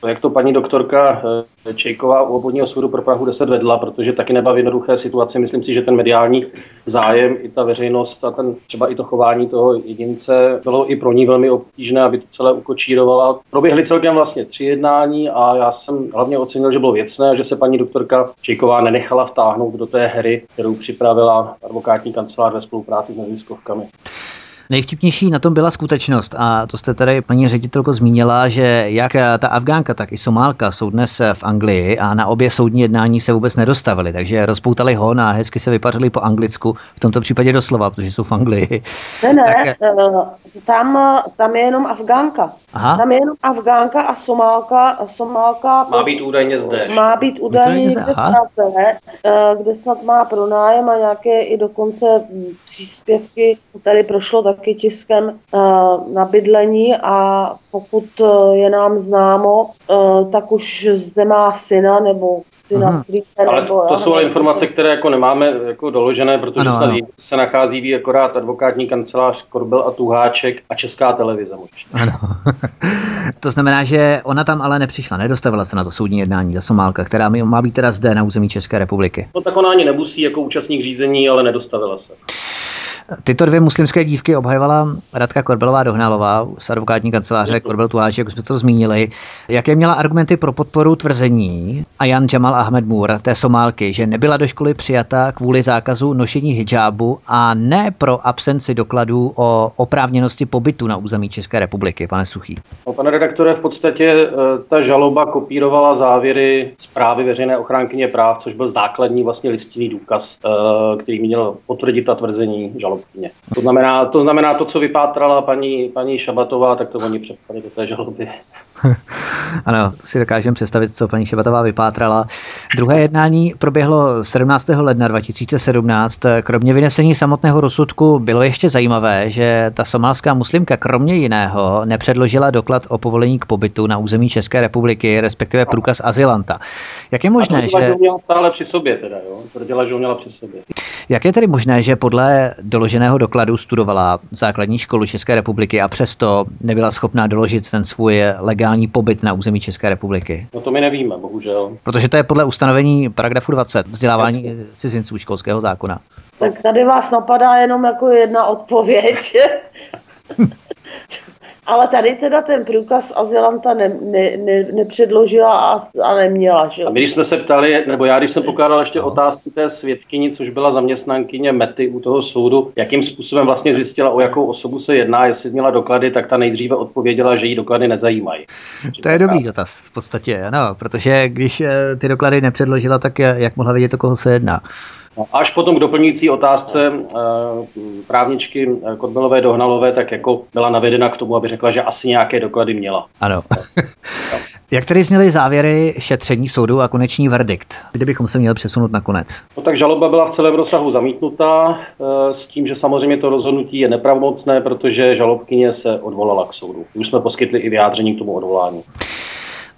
C: to, jak to paní doktorka eh, Čejková obvodního soudu pro Prahu 10 vedla, protože taky nebyla v jednoduché situaci. Myslím si, že ten mediální zájem i ta veřejnost a ten třeba i to chování toho jedince bylo i pro ní velmi obtížné, aby to celé ukočírovala. Proběhly celkem vlastně tři jednání a já jsem hlavně ocenil, že bylo věcné, že se paní doktorka Čejková nenechala vtáhnout do té hry, kterou připravila advokátní kancelář ve spolupráci s neziskovkami.
A: Nejvtipnější na tom byla skutečnost, a to jste tady, paní ředitelko, zmínila, že jak ta Afgánka, tak i Somálka jsou dnes v Anglii a na obě soudní jednání se vůbec nedostavili, takže rozpoutali ho a hezky se vypařili po anglicku, v tomto případě doslova, protože jsou v Anglii.
B: Ne, ne, tak... Eh, tam, tam je jenom Afgánka. Aha. Tam je jenom Afgánka a Somálka. Somálka
C: má být údajně zde.
B: Má být údajně někde v Praze, eh, kde snad má pronájem a nějaké i dokonce příspěvky. Tady prošlo taky tiskem eh, na bydlení a pokud eh, je nám známo, tak už zde má syna nebo syna
C: strýce. Ale nebo, to jsou ale informace, které jako nemáme jako doložené, protože ano, snad ano. se nachází ví akorát advokátní kancelář Korbel a Tuháček a Česká televize možná. Ano.
A: to znamená, že ona tam ale nepřišla, nedostavila se na to soudní jednání, ta Somálka, která má být teda zde na území České republiky.
C: No tak ona ani nemusí jako účastník řízení, ale nedostavila se.
A: Tyto dvě muslimské dívky obhajovala Radka Korbelová Dohnalová z advokátní kanceláře Korbel Tuháš, jak jsme to zmínili. Jaké měla argumenty pro podporu tvrzení a Jan Jamal Ahmed Mur, té Somálky, že nebyla do školy přijata kvůli zákazu nošení hijabu a ne pro absenci dokladů o oprávněnosti pobytu na území České republiky, pane Suchý?
C: No, pane redaktore, v podstatě eh, ta žaloba kopírovala závěry zprávy veřejné ochránkyně práv, což byl základní vlastně listinný důkaz, eh, který měl potvrdit ta tvrzení žalobkyně. To znamená, to znamená, to, co vypátrala paní, paní Šabatová, tak to oni přepsali do té žaloby.
A: ano, si dokážeme představit, co paní Šabatová vypátrala. Druhé jednání proběhlo 17. ledna 2017. Kromě vynesení samotného rozsudku bylo ještě zajímavé, že ta somálská muslimka kromě jiného nepředložila doklad o povolení k pobytu na území České republiky, respektive průkaz azylanta. Jak je možné,
C: že... že měla stále při sobě teda, jo? Tvrdila, že měla při sobě.
A: Jak je tedy možné, že podle doloženého dokladu studovala základní školu České republiky a přesto nebyla schopná doložit ten svůj legální pobyt na území České republiky?
C: No to my nevíme, bohužel.
A: Protože to je podle ustanovení paragrafu 20 vzdělávání cizinců školského zákona.
B: Tak tady vás napadá jenom jako jedna odpověď. Ale tady teda ten průkaz azylanta ne, ne, ne, nepředložila a, a neměla. Že?
C: A my, když jsme se ptali, nebo já, když jsem pokládal ještě otázky té svědkyni, což byla zaměstnankyně Mety u toho soudu, jakým způsobem vlastně zjistila, o jakou osobu se jedná, jestli měla doklady, tak ta nejdříve odpověděla, že jí doklady nezajímají.
A: To je dobrý dotaz v podstatě, ano, protože když eh, ty doklady nepředložila, tak eh, jak mohla vědět, o koho se jedná?
C: No, až potom k doplňující otázce eh, právničky eh, Korbelové Dohnalové, tak jako byla navedena k tomu, aby řekla, že asi nějaké doklady měla.
A: Ano. Jak tedy zněly závěry šetření soudu a konečný verdikt? Kde bychom se měli přesunout na konec?
C: No tak žaloba byla v celém rozsahu zamítnutá eh, s tím, že samozřejmě to rozhodnutí je nepravomocné, protože žalobkyně se odvolala k soudu. Už jsme poskytli i vyjádření k tomu odvolání.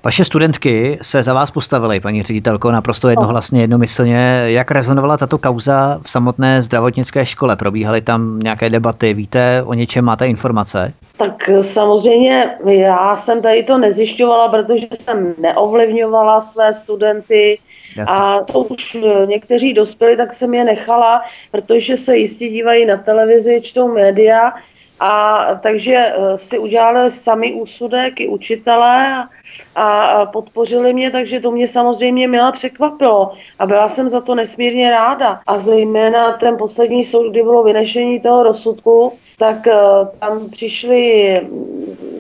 A: Vaše studentky se za vás postavily, paní ředitelko, naprosto jednohlasně, jednomyslně. Jak rezonovala tato kauza v samotné zdravotnické škole? Probíhaly tam nějaké debaty? Víte o něčem? Máte informace?
B: Tak samozřejmě já jsem tady to nezjišťovala, protože jsem neovlivňovala své studenty Jasně. a to už někteří dospěli, tak jsem je nechala, protože se jistě dívají na televizi, čtou média a takže eh, si udělali sami úsudek i učitelé a podpořili mě, takže to mě samozřejmě milé překvapilo a byla jsem za to nesmírně ráda. A zejména ten poslední soud, kdy bylo vynešení toho rozsudku, tak eh, tam přišli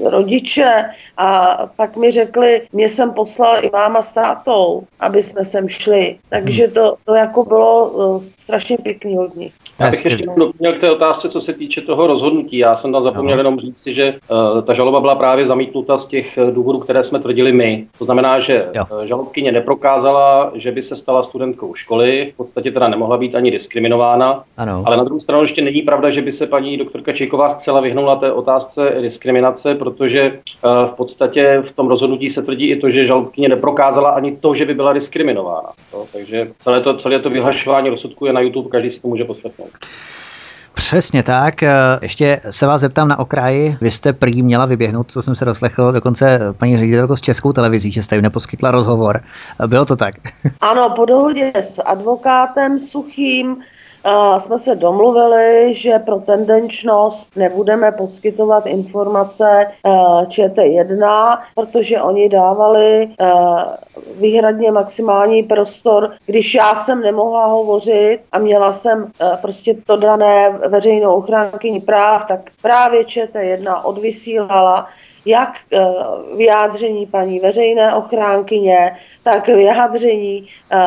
B: rodiče a pak mi řekli, mě jsem poslal i máma s tátou, aby jsme sem šli. Takže to, to jako bylo eh, strašně pěkný od nich.
C: Já bych ještě doplnil k té otázce, co se týče toho rozhodnutí. Já jsem tam zapomněl jenom říct si, že uh, ta žaloba byla právě zamítnuta z těch důvodů, které jsme tvrdili my. To znamená, že jo. žalobkyně neprokázala, že by se stala studentkou školy, v podstatě teda nemohla být ani diskriminována, ano. ale na druhou stranu ještě není pravda, že by se paní doktorka Čejková zcela vyhnula té otázce diskriminace, protože eh, v podstatě v tom rozhodnutí se tvrdí i to, že žalobkyně neprokázala ani to, že by byla diskriminována. To, takže celé to, celé to vyhlašování rozsudku je na YouTube, každý si to může poslechnout.
A: Přesně tak. Eh, ještě se vás zeptám na okraji. Vy jste prý měla vyběhnout, co jsem se doslechl, dokonce paní ředitelko z Českou televizí, že jste jim neposkytla rozhovor. Bylo to tak?
B: Ano, po dohodě s advokátem Suchým jsme se domluvili, že pro tendenčnost nebudeme poskytovat informace eh, ČT1, protože oni dávali eh, výhradně maximální prostor, když já jsem nemohla hovořit a měla jsem eh, prostě to dané veřejnou ochránkyní práv, tak právě ČT1 odvysílala jak eh, vyjádření paní veřejné ochránkyně, tak vyjádření eh,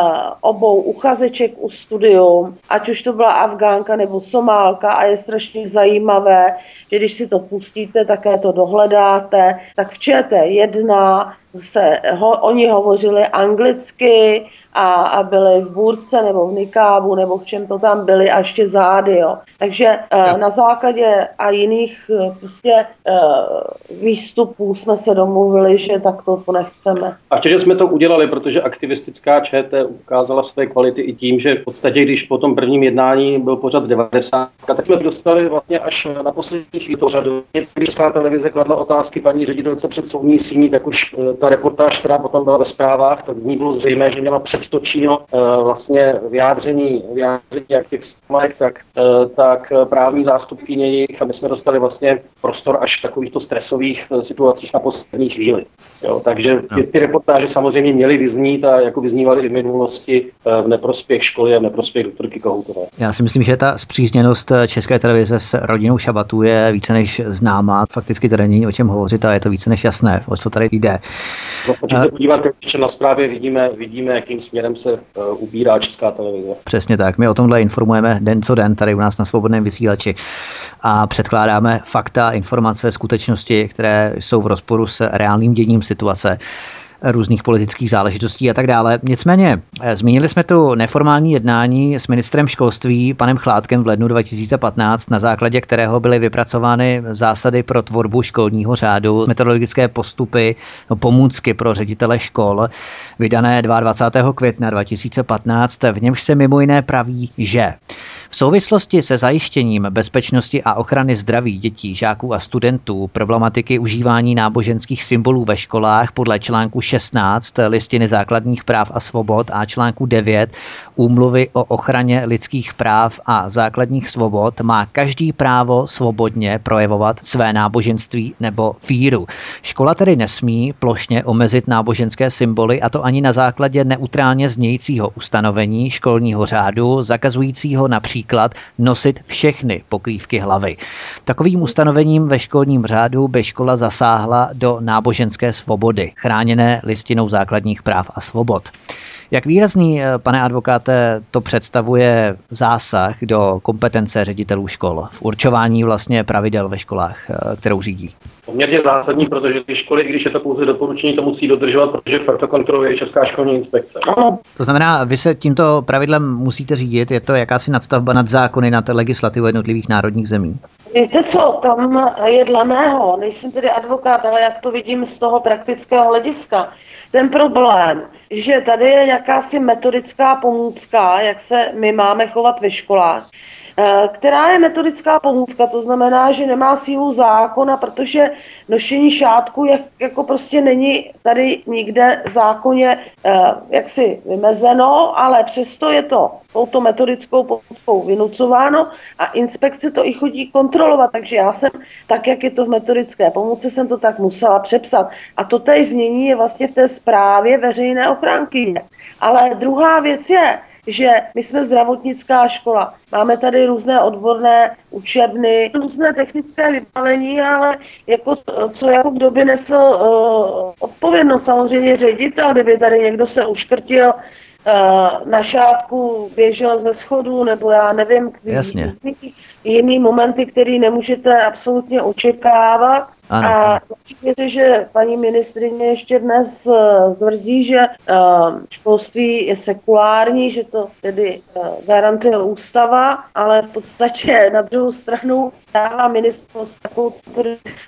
B: obou uchazeček u studium, ať už to byla Afgánka nebo Somálka. A je strašně zajímavé, že když si to pustíte, také to dohledáte, tak v ČT1 se ho, oni hovořili anglicky a, a byli v burce nebo v nikábu nebo v čem to tam byli a ještě zády. Jo. Takže uh, na základě a jiných uh, prostě uh, výstupů jsme se domluvili, že tak to nechceme.
C: A ještě, že jsme to udělali, protože aktivistická ČT ukázala své kvality i tím, že v podstatě, když po tom prvním jednání byl pořad 90, tak jsme dostali vlastně až na poslední chvíli pořadu. Když Česká televize kladla otázky paní ředitelce před soudní síní, tak už ta reportáž, která potom byla ve zprávách, tak z ní bylo zřejmé, že měla předtočíno uh, vlastně vyjádření, vyjádření jak těch smalek, tak, uh, tak právní zástupkyně jejich a my jsme dostali vlastně prostor až v takovýchto stresových uh, situacích na poslední chvíli. Jo, takže ty, ty reportáže samozřejmě měly vyznít a jako vyznívaly i v minulosti v neprospěch školy a v neprospěch doktorky Kohoutové.
A: Já si myslím, že ta zpřízněnost České televize s rodinou Šabatů je více než známá. Fakticky tady není o čem hovořit a je to více než jasné, o co tady jde.
C: No, se podívat na zprávě, vidíme, vidíme, jakým směrem se uh, ubírá Česká televize.
A: Přesně tak. My o tomhle informujeme den co den tady u nás na svobodném vysílači a předkládáme fakta, informace, skutečnosti, které jsou v rozporu s reálným děním situace různých politických záležitostí a tak dále. Nicméně, eh, zmínili jsme tu neformální jednání s ministrem školství panem Chládkem v lednu 2015, na základě kterého byly vypracovány zásady pro tvorbu školního řádu, metodologické postupy, no, pomůcky pro ředitele škol, vydané 22. května 2015. V němž se mimo jiné praví, že v souvislosti se zajištěním bezpečnosti a ochrany zdraví dětí, žáků a studentů, problematiky užívání náboženských symbolů ve školách podle článku 16 listiny základních práv a svobod a článku 9 úmluvy o ochraně lidských práv a základních svobod má každý právo svobodně projevovat své náboženství nebo víru. Škola tedy nesmí plošně omezit náboženské symboly a to ani na základě neutrálně znějícího ustanovení školního řádu, zakazujícího například nosit všechny pokrývky hlavy. Takovým ustanovením ve školním řádu by škola zasáhla do náboženské svobody, chráněné listinou základních práv a svobod. Jak výrazný, eh, pane advokáte, to představuje zásah do kompetence ředitelů škol v určování vlastně pravidel ve školách, eh, kterou řídí?
C: Poměrně zásadní, protože ty školy, když je to pouze doporučení, to musí dodržovat, protože fakt to kontroluje Česká školní inspekce.
A: To znamená, vy se tímto pravidlem musíte řídit, je to jakási nadstavba nad zákony, nad legislativou jednotlivých národních zemí?
B: Víte co, tam je dle mého, nejsem tedy advokát, ale jak to vidím z toho praktického hlediska, ten problém, že tady je jakási metodická pomůcka, jak se my máme chovat ve školách, která je metodická pomůcka, to znamená, že nemá sílu zákona, protože nošení šátku je, jako prostě není tady nikde zákoně eh, jaksi vymezeno, ale přesto je to touto metodickou pomůckou vynucováno a inspekce to i chodí kontrolovat, takže já jsem, tak jak je to v metodické pomůcce, jsem to tak musela přepsat. A to té znění je vlastně v té zprávě veřejné ochránky. Ale druhá věc je, že my jsme zdravotnická škola. Máme tady různé odborné učebny, různé technické vybavení, ale jako, co jako kdo by nesl uh, odpovědnost, samozřejmě ředitel, kdyby tady někdo se uškrtil, uh, na šátku běžel ze schodu, nebo já nevím,
A: Jasně.
B: jiný momenty, který nemůžete absolutně očekávat, ano. A věřím, že paní ministrině ještě dnes uh, tvrdí, že uh, školství je sekulární, že to tedy uh, garantuje ústava, ale v podstatě na druhou stranu dává ministerstvo takovou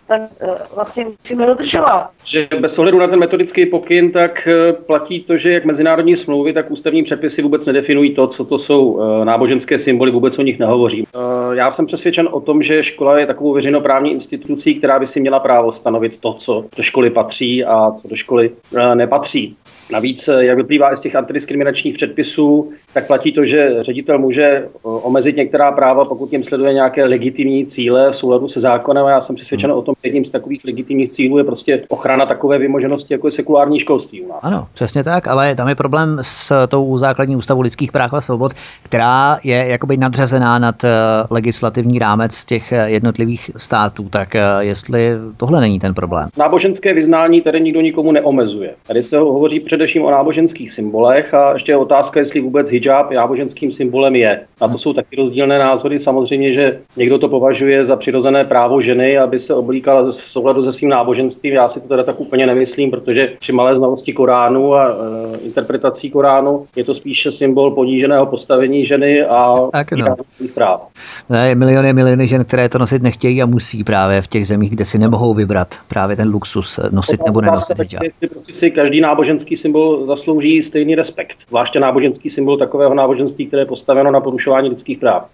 B: tak uh, vlastně musíme dodržovat.
C: Že bez ohledu na ten metodický pokyn, tak uh, platí to, že jak mezinárodní smlouvy, tak ústavní předpisy vůbec nedefinují to, co to jsou uh, náboženské symboly, vůbec o nich nehovořím. Uh, já jsem přesvědčen o tom, že škola je takovou veřejnoprávní institucí, která by si měla právo stanovit to, co do školy patří a co do školy eh, nepatří. Navíc, eh, jak vyplývá z těch antidiskriminačních předpisů, tak platí to, že ředitel může eh, omezit některá práva, pokud jim sleduje nějaké legitimní cíle v souladu se zákonem. A já jsem přesvědčen hmm. o tom, že jedním z takových legitimních cílů je prostě ochrana takové vymoženosti, jako je sekulární školství u nás.
A: Ano, přesně tak, ale tam je problém s tou základní ústavou lidských práv a svobod, která je jakoby nadřazená nad eh, legislativní rámec těch jednotlivých států. Tak jestli tohle není ten problém?
C: Náboženské vyznání tady nikdo nikomu neomezuje. Tady se hovoří před především o náboženských symbolech a ještě je otázka, jestli vůbec hijab náboženským symbolem je. Na to jsou taky rozdílné názory. Samozřejmě, že někdo to považuje za přirozené právo ženy, aby se oblíkala v souladu se svým náboženstvím. Já si to teda tak úplně nemyslím, protože při malé znalosti Koránu a e, interpretací Koránu je to spíše symbol poníženého postavení ženy a tak, no. práv.
A: Ne, miliony, miliony žen, které to nosit nechtějí a musí právě v těch zemích, kde si nemohou vybrat právě ten luxus nosit nebo nenosit hijab.
C: Prostě si každý náboženský symbol zaslouží stejný respekt. Zvláště náboženský symbol takového náboženství, které je postaveno na porušování lidských práv.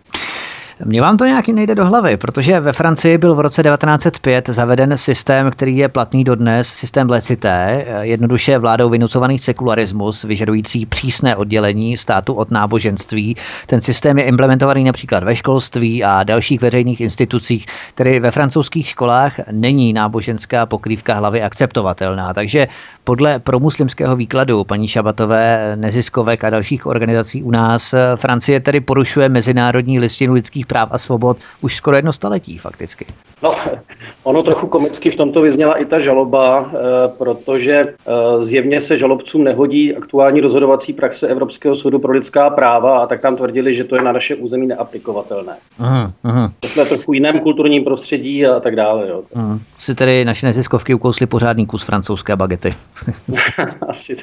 A: Mně vám to nějaký nejde do hlavy, protože ve Francii byl v roce 1905 zaveden systém, který je platný dodnes, systém lecité, jednoduše vládou vynucovaný sekularismus, vyžadující přísné oddělení státu od náboženství. Ten systém je implementovaný například ve školství a dalších veřejných institucích, tedy ve francouzských školách není náboženská pokrývka hlavy akceptovatelná. Takže podle promuslimského výkladu paní Šabatové, neziskovek a dalších organizací u nás Francie tedy porušuje mezinárodní listinu lidských práv a svobod už skoro jedno staletí fakticky.
C: No, ono trochu komicky v tomto vyzněla i ta žaloba, eh, protože eh, zjevně se žalobcům nehodí aktuální rozhodovací praxe Evropského soudu pro lidská práva a tak tam tvrdili, že to je na naše území neaplikovatelné. Aha, aha. Jsme trochu jiném kulturním prostředí a tak dále. Jo.
A: Aha. Si tedy naše neziskovky ukously pořádný kus francouzské bagety. Asi.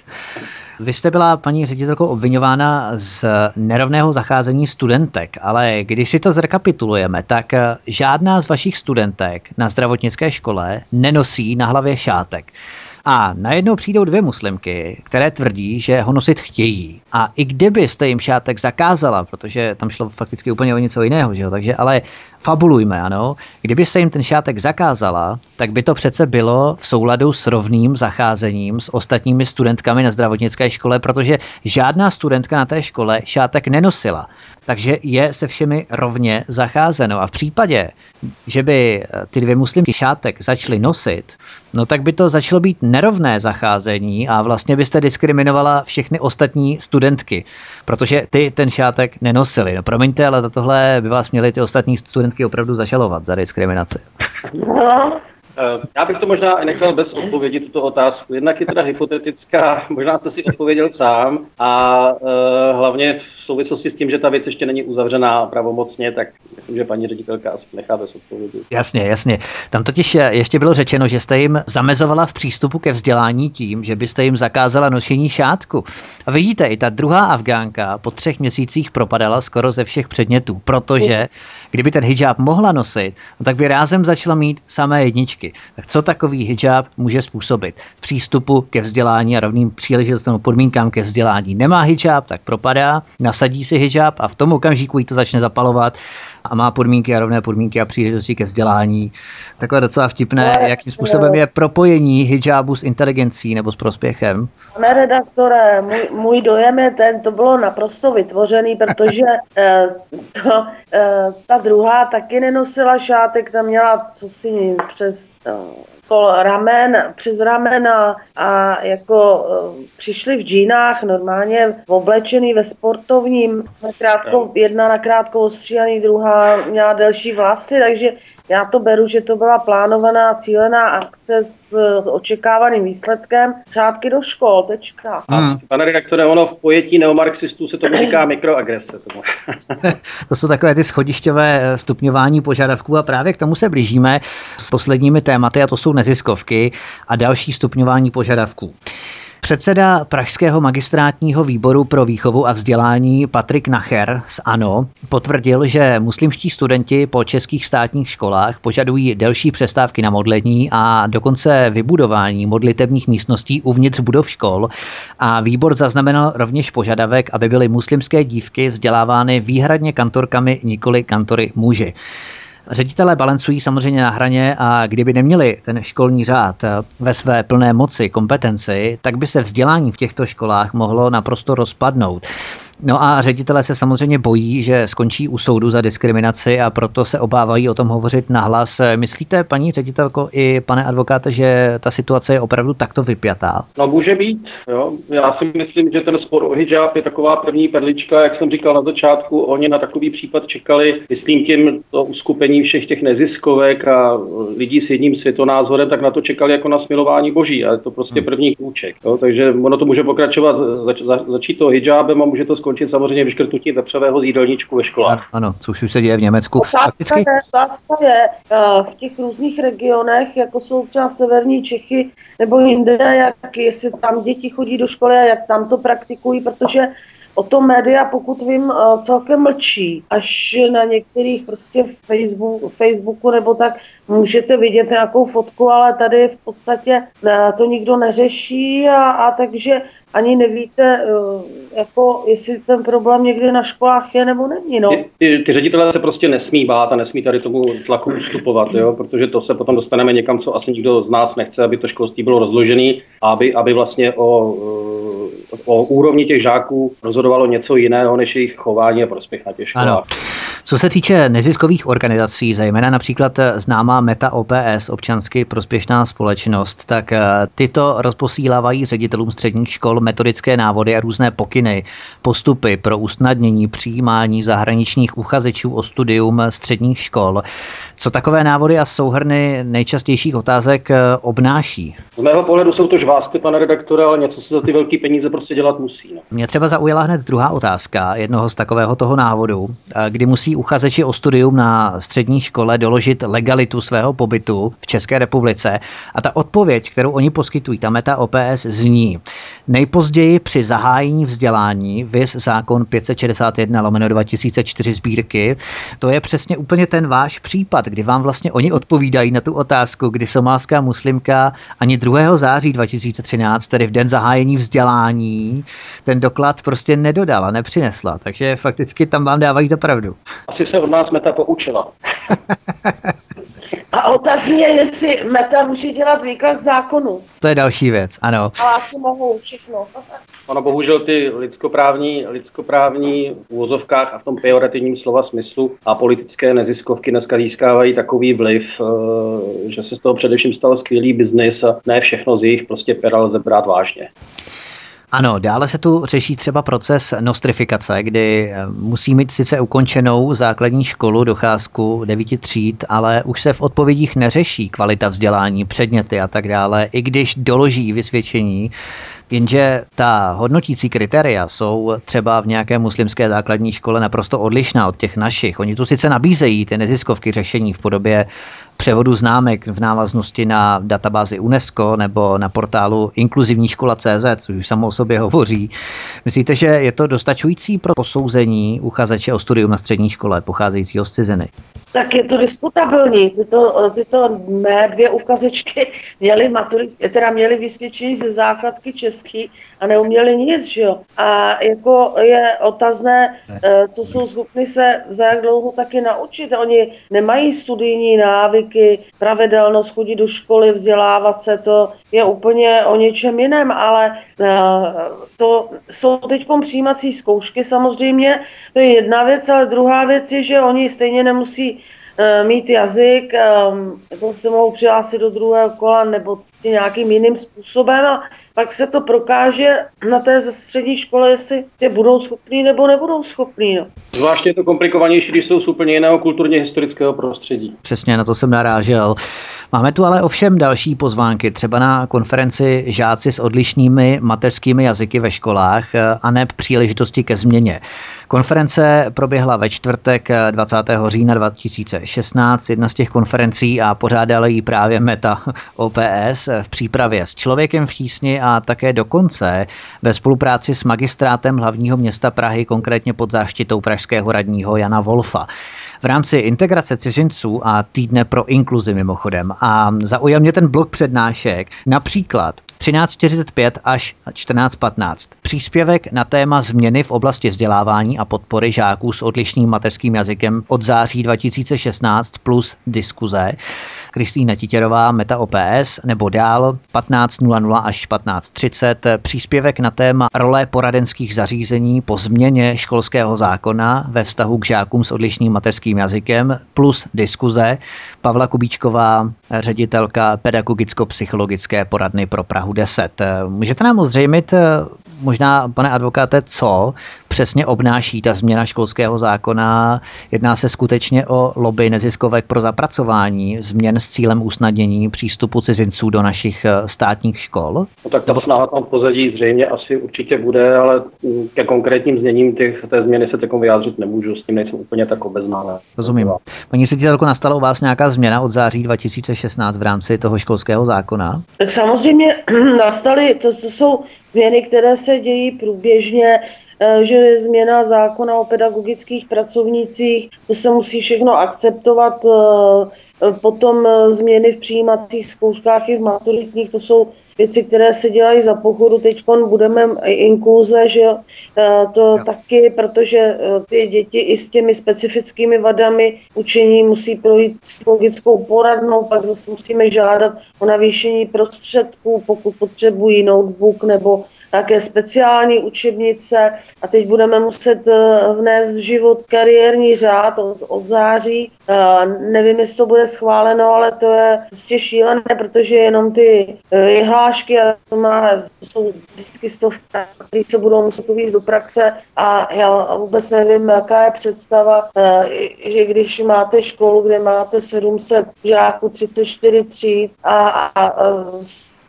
A: Vy jste byla, paní ředitelko, obvinována z nerovného zacházení studentek, ale když si to zrekapitulujeme, tak žádná z vašich studentek na zdravotnické škole nenosí na hlavě šátek. A najednou přijdou dvě muslimky, které tvrdí, že ho nosit chtějí. A i kdybyste jim šátek zakázala, protože tam šlo fakticky úplně o něco jiného, že jo? takže ale fabulujme, ano. Kdyby se jim ten šátek zakázala, tak by to přece bylo v souladu s rovným zacházením s ostatními studentkami na zdravotnické škole, protože žádná studentka na té škole šátek nenosila. Takže je se všemi rovně zacházeno. A v případě, že by ty dvě muslimky šátek začaly nosit, no tak by to začalo být nerovné zacházení a vlastně byste diskriminovala všechny ostatní studentky, protože ty ten šátek nenosili. No promiňte, ale za tohle by vás měli ty ostatní studentky opravdu zašalovat za diskriminaci.
C: Eh, já bych to možná nechal bez odpovědi, tuto otázku. Jednak je teda hypotetická, možná jste si odpověděl sám a uh, hlavně v souvislosti s tím, že ta věc ještě není uzavřená pravomocně, tak myslím, že paní ředitelka asi nechá bez odpovědi.
A: Jasně, jasně. Tam totiž ještě bylo řečeno, že jste jim zamezovala v přístupu ke vzdělání tím, že byste jim zakázala nošení šátku. A vidíte, i ta druhá Afgánka po třech měsících propadala skoro ze všech předmětů, protože Kdyby ten hijab mohla nosit, no tak by rázem začala mít samé jedničky. Tak co takový hijab může způsobit? Přístupu ke vzdělání a rovným příležitostem podmínkám ke vzdělání. Nemá hijab, tak propadá, nasadí si hijab a v tom okamžiku jí to začne zapalovat a má podmínky a rovné podmínky a příležitosti ke vzdělání. Takhle docela vtipné, jakým způsobem je propojení hijabu s inteligencí nebo s prospěchem.
B: Pane redaktore, můj, můj dojem je ten, to bylo naprosto vytvořený, protože eh, to, eh, ta druhá taky nenosila šátek, tam měla co si přes eh, kol ramen, přes ramena a jako uh, přišli v džínách normálně oblečený ve sportovním, na krátko, jedna na krátko ostříhaný, druhá měla delší vlasy, takže já to beru, že to byla plánovaná cílená akce s očekávaným výsledkem. Řádky do škol, tečka.
C: Hmm. Pane redaktore, ono v pojetí neomarxistů se tomu říká mikroagrese. Tomu.
A: to jsou takové ty schodišťové eh, stupňování požadavků a právě k tomu se blížíme s posledními tématy a to jsou neziskovky a další stupňování požadavků. Předseda Pražského magistrátního výboru pro výchovu a vzdělání Patrik Nacher z ANO potvrdil, že muslimští studenti po českých státních školách požadují delší přestávky na modlení a dokonce vybudování modlitevních místností uvnitř budov škol a výbor zaznamenal rovněž požadavek, aby byly muslimské dívky vzdělávány výhradně kantorkami, nikoli kantory muži. Ředitelé balancují samozřejmě na hraně a kdyby neměli ten školní řád eh, ve své plné moci, kompetenci, tak by se vzdělání v těchto školách mohlo naprosto rozpadnout. No a ředitelé se samozřejmě bojí, že skončí u soudu za diskriminaci a proto se obávají o tom hovořit nahlas. Myslíte, paní ředitelko i pane advokáte, že ta situace je opravdu takto vypjatá?
C: No může být. Jo. Já si myslím, že ten spor o hijab je taková první perlička, jak jsem říkal na začátku, oni na takový případ čekali, myslím tím to uskupení všech těch neziskovek a lidí s jedním světonázorem, tak na to čekali jako na smilování boží. A je to prostě hmm. první kůček. Jo. Takže ono to může pokračovat, zač, za, začít to hijabem a může to skončit samozřejmě vyškrtnutím vepřového z jídelníčku ve školách.
A: Ano, což už se děje v Německu.
B: Otázka je, otázka je uh, v těch různých regionech, jako jsou třeba severní Čechy nebo jinde, jak jestli tam děti chodí do školy a jak tam to praktikují, protože O tom média, pokud vím, eh, celkem mlčí. Až na některých prostě Facebooku, Facebooku nebo tak můžete vidět nějakou fotku, ale tady v podstatě eh, to nikdo neřeší a, a takže ani nevíte, eh, jako jestli ten problém někdy na školách je nebo není. No.
C: Ty, ty ředitelé se prostě nesmí bát a nesmí tady tomu tlaku ustupovat, jo? protože to se potom dostaneme někam, co asi nikdo z nás nechce, aby to školství bylo rozložené, aby, aby vlastně o, o úrovni těch žáků rozhodovalo něco jiného než jejich chování a prospěch na těch školách. Ano.
A: Co se týče neziskových organizací, zejména například známá Meta OPS, občansky prospěšná společnost, tak eh, tyto rozposílávají ředitelům středních škol metodické návody a různé pokyny, postupy pro usnadnění přijímání zahraničních uchazečů o studium středních škol. Co takové návody a souhrny nejčastějších otázek eh, obnáší?
C: Z mého pohledu jsou to žvásty, pane redaktore, ale něco se za ty velké peníze prostě dělat musí. No.
A: Mě třeba zaujala hned druhá otázka jednoho z takového toho návodu, eh, kdy musí uchazeči o studium na střední škole doložit legalitu svého pobytu v České republice. A ta odpověď, kterou oni poskytují, ta meta OPS zní nejpozději při zahájení vzdělání, vys zákon 561 lomeno 2004 sbírky, to je přesně úplně ten váš případ, kdy vám vlastně oni odpovídají na tu otázku, kdy somálská muslimka ani 2. září 2013, tedy v den zahájení vzdělání, ten doklad prostě nedodala, nepřinesla. Takže fakticky tam vám dávají to pravdu.
C: Asi se od nás Meta poučila.
B: A otazní je, jestli Meta může dělat výklad zákonu.
A: To je další věc, ano.
B: A asi mohou všechno.
C: Ono bohužel ty lidskoprávní, lidskoprávní v úvozovkách a v tom pejorativním slova smyslu a politické neziskovky dneska získávají takový vliv, eh, že se z toho především stal skvělý biznis a ne všechno z jejich prostě pera lze brát vážně.
A: Ano, dále se tu řeší třeba proces nostrifikace, kdy eh, musí mít sice ukončenou základní školu, docházku devíti tříd, ale už se v odpovědích neřeší kvalita vzdělání, předměty a tak dále, i když doloží vysvědčení, Jenže ta hodnotící kritéria jsou třeba v nějaké muslimské základní škole naprosto odlišná od těch našich. Oni tu sice nabízejí ty neziskovky řešení v podobě převodu známek v návaznosti na databázi UNESCO nebo na portálu inkluzivní škola.cz, což už samo o sobě hovoří. Myslíte, že je to dostačující pro posouzení uchazeče o studium na střední škole pocházejícího z ciziny?
B: Tak je to diskutabilní. Tyto, tyto mé dvě ukazečky měly, maturit, teda měly vysvědčení ze základky český a neuměli nic, že jo. A jako je otazné, eh, co jsou schopni se za jak dlouho taky naučit. Oni nemají studijní návyky, pravidelnost chodit do školy, vzdělávat se, to je úplně o něčem jiném, ale eh, to jsou teď přijímací zkoušky samozřejmě, to je jedna věc, ale druhá věc je, že oni stejně nemusí mít jazyk, jako se mohou přihlásit do druhého kola nebo prostě nějakým jiným způsobem a pak se to prokáže na té střední škole, jestli tě budou schopní nebo nebudou schopní. No.
C: Zvláště je to komplikovanější, když jsou z úplně jiného kulturně historického prostředí.
A: Přesně, na to jsem narážel. Máme tu ale ovšem další pozvánky, třeba na konferenci žáci s odlišnými mateřskými jazyky ve školách eh, a ne příležitosti ke změně. Konference proběhla ve čtvrtek 20. října 2016, jedna z těch konferencí a pořádala ji právě Meta OPS v přípravě s člověkem v tísni a také dokonce ve spolupráci s magistrátem hlavního města Prahy, konkrétně pod záštitou pražského radního Jana Wolfa v rámci integrace cizinců a týdne pro inkluzi mimochodem. A zaujal mě ten blok přednášek, například 13.45 až 14.15. Příspěvek na téma změny v oblasti vzdělávání a podpory žáků s odlišným mateřským jazykem od září 2016 plus diskuze. Kristýna Titěrová, Meta OPS, nebo dál 15.00 až 15.30 příspěvek na téma role poradenských zařízení po změně školského zákona ve vztahu k žákům s odlišným mateřským jazykem plus diskuze. Pavla Kubíčková, ředitelka pedagogicko-psychologické poradny pro Prahu 10. Můžete nám ozřejmit možná, pane advokáte, co přesně obnáší ta změna školského zákona? Jedná se skutečně o lobby neziskovek pro zapracování změn s cílem usnadnění přístupu cizinců do našich eh, státních škol?
C: No, tak ta snaha tam pozadí zřejmě asi určitě bude, ale mm, ke konkrétním změním těch, té změny se takom vyjádřit nemůžu, s tím nejsem úplně tak obeznámý.
A: Rozumím. Paní ředitelko, nastala u vás nějaká změna od září 2016 v rámci toho školského zákona?
B: Tak samozřejmě nastaly, to, to jsou změny, které se dějí průběžně. Eh, že změna zákona o pedagogických pracovnících, to se musí všechno akceptovat. Eh, potom eh, změny v přijímacích zkouškách i v maturitních, to jsou věci, které se dělají za pochodu. Teď budeme inkluze, že to jo. taky, protože ty děti i s těmi specifickými vadami učení musí projít psychologickou poradnou, pak zase musíme žádat o navýšení prostředků, pokud potřebují notebook nebo také speciální učebnice a teď budeme muset eh, vnést život kariérní řád od, od září. Uh, nevím, jestli to bude schváleno, ale to je prostě šílené, protože jenom ty uh, hlášky a to, má, jsou vždycky stovky, které se budou muset uvíct do praxe a já vůbec nevím, jaká je představa, že když máte školu, kde máte 700 žáků, 34 tříd a, a, a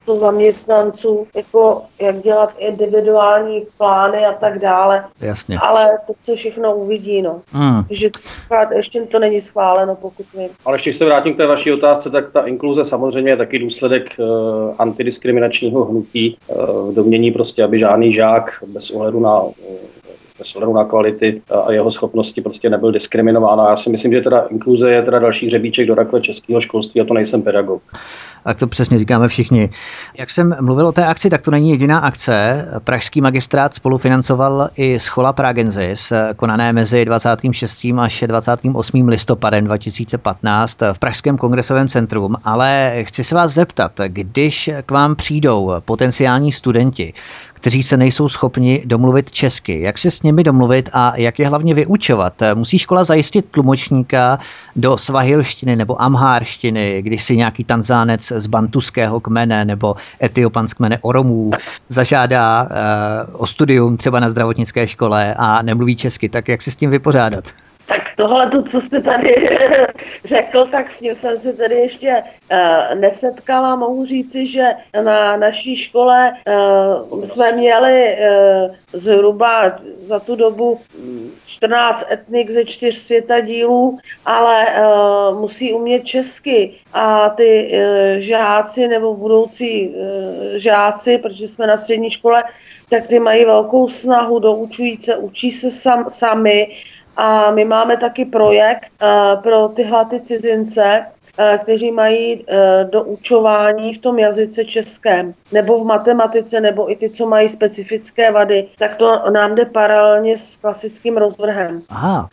B: 100 zaměstnanců, jako jak dělat individuální plány a tak dále.
A: Jasně.
B: Ale to se všechno uvidí, no. Hmm. Takže to, ještě to není schváleno, pokud vím.
C: Ale ještě se vrátím k té vaší otázce, tak ta inkluze samozřejmě je taky důsledek uh, antidiskriminačního hnutí, uh, domění prostě, aby žádný žák bez ohledu na uh, bez ohledu na kvality a jeho schopnosti prostě nebyl diskriminován. A já si myslím, že teda inkluze je teda další hřebíček do rakve českého školství a to nejsem pedagog.
A: Tak to přesně říkáme všichni. Jak jsem mluvil o té akci, tak to není jediná akce. Pražský magistrát spolufinancoval i Schola Pragensis, konané mezi 26. až 28. listopadem 2015 v Pražském kongresovém centrum. Ale chci se vás zeptat, když k vám přijdou potenciální studenti, kteří se nejsou schopni domluvit česky. Jak se s nimi domluvit a jak je hlavně vyučovat? Musí škola zajistit tlumočníka do svahilštiny nebo amhárštiny, když si nějaký tanzánec z bantuského kmene nebo etiopan z kmene Oromů zažádá uh, o studium třeba na zdravotnické škole a nemluví česky. Tak jak se s tím vypořádat?
B: Tak tohle, to, co jste tady řekl, tak s tím jsem se tady ještě uh, nesetkala. Mohu říci, že na naší škole uh, jsme měli uh, zhruba za tu dobu 14 etnik ze čtyř světa dílů, ale uh, musí umět česky. A ty uh, žáci nebo budoucí uh, žáci, protože jsme na střední škole, tak ty mají velkou snahu, doučují se, učí se sam, sami a my máme taky projekt uh, pro tyhle ty cizince, uh, kteří mají uh, doučování v tom jazyce českém, nebo v matematice, nebo i ty, co mají specifické vady, tak to nám jde paralelně s klasickým rozvrhem.
A: Aha,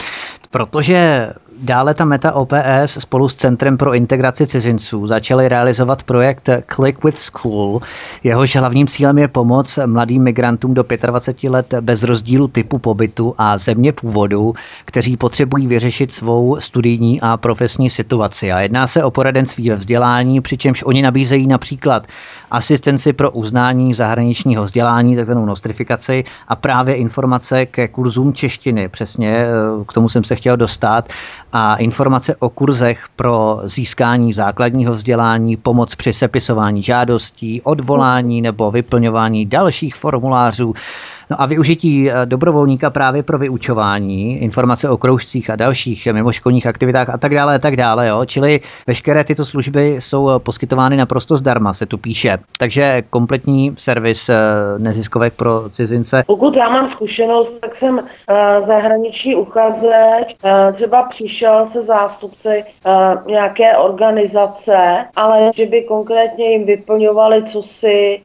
A: protože dále ta Meta OPS spolu s Centrem pro integraci cizinců začaly realizovat projekt Click with School. Jehož hlavním cílem je pomoc mladým migrantům do 25 let bez rozdílu typu pobytu a země původu, kteří potřebují vyřešit svou studijní a profesní situaci. A jedná se o poradenství ve vzdělání, přičemž oni nabízejí například asistenci pro uznání zahraničního vzdělání, takzvanou nostrifikaci a právě informace ke kurzům češtiny. Přesně eh, k tomu jsem se chtěl dostat a informace o kurzech pro získání základního vzdělání, pomoc při sepisování žádostí, odvolání nebo vyplňování dalších formulářů No a využití eh, dobrovolníka právě pro vyučování, informace o kroužcích a dalších mimoškolních aktivitách a tak dále, a tak dále. Jo. Čili veškeré tyto služby jsou eh, poskytovány naprosto zdarma, se tu píše. Takže kompletní servis eh, neziskovek pro cizince.
B: Pokud já mám zkušenost, tak jsem zahraniční uchazeč, třeba přišel se zástupci nějaké organizace, ale že by konkrétně jim vyplňovali co si,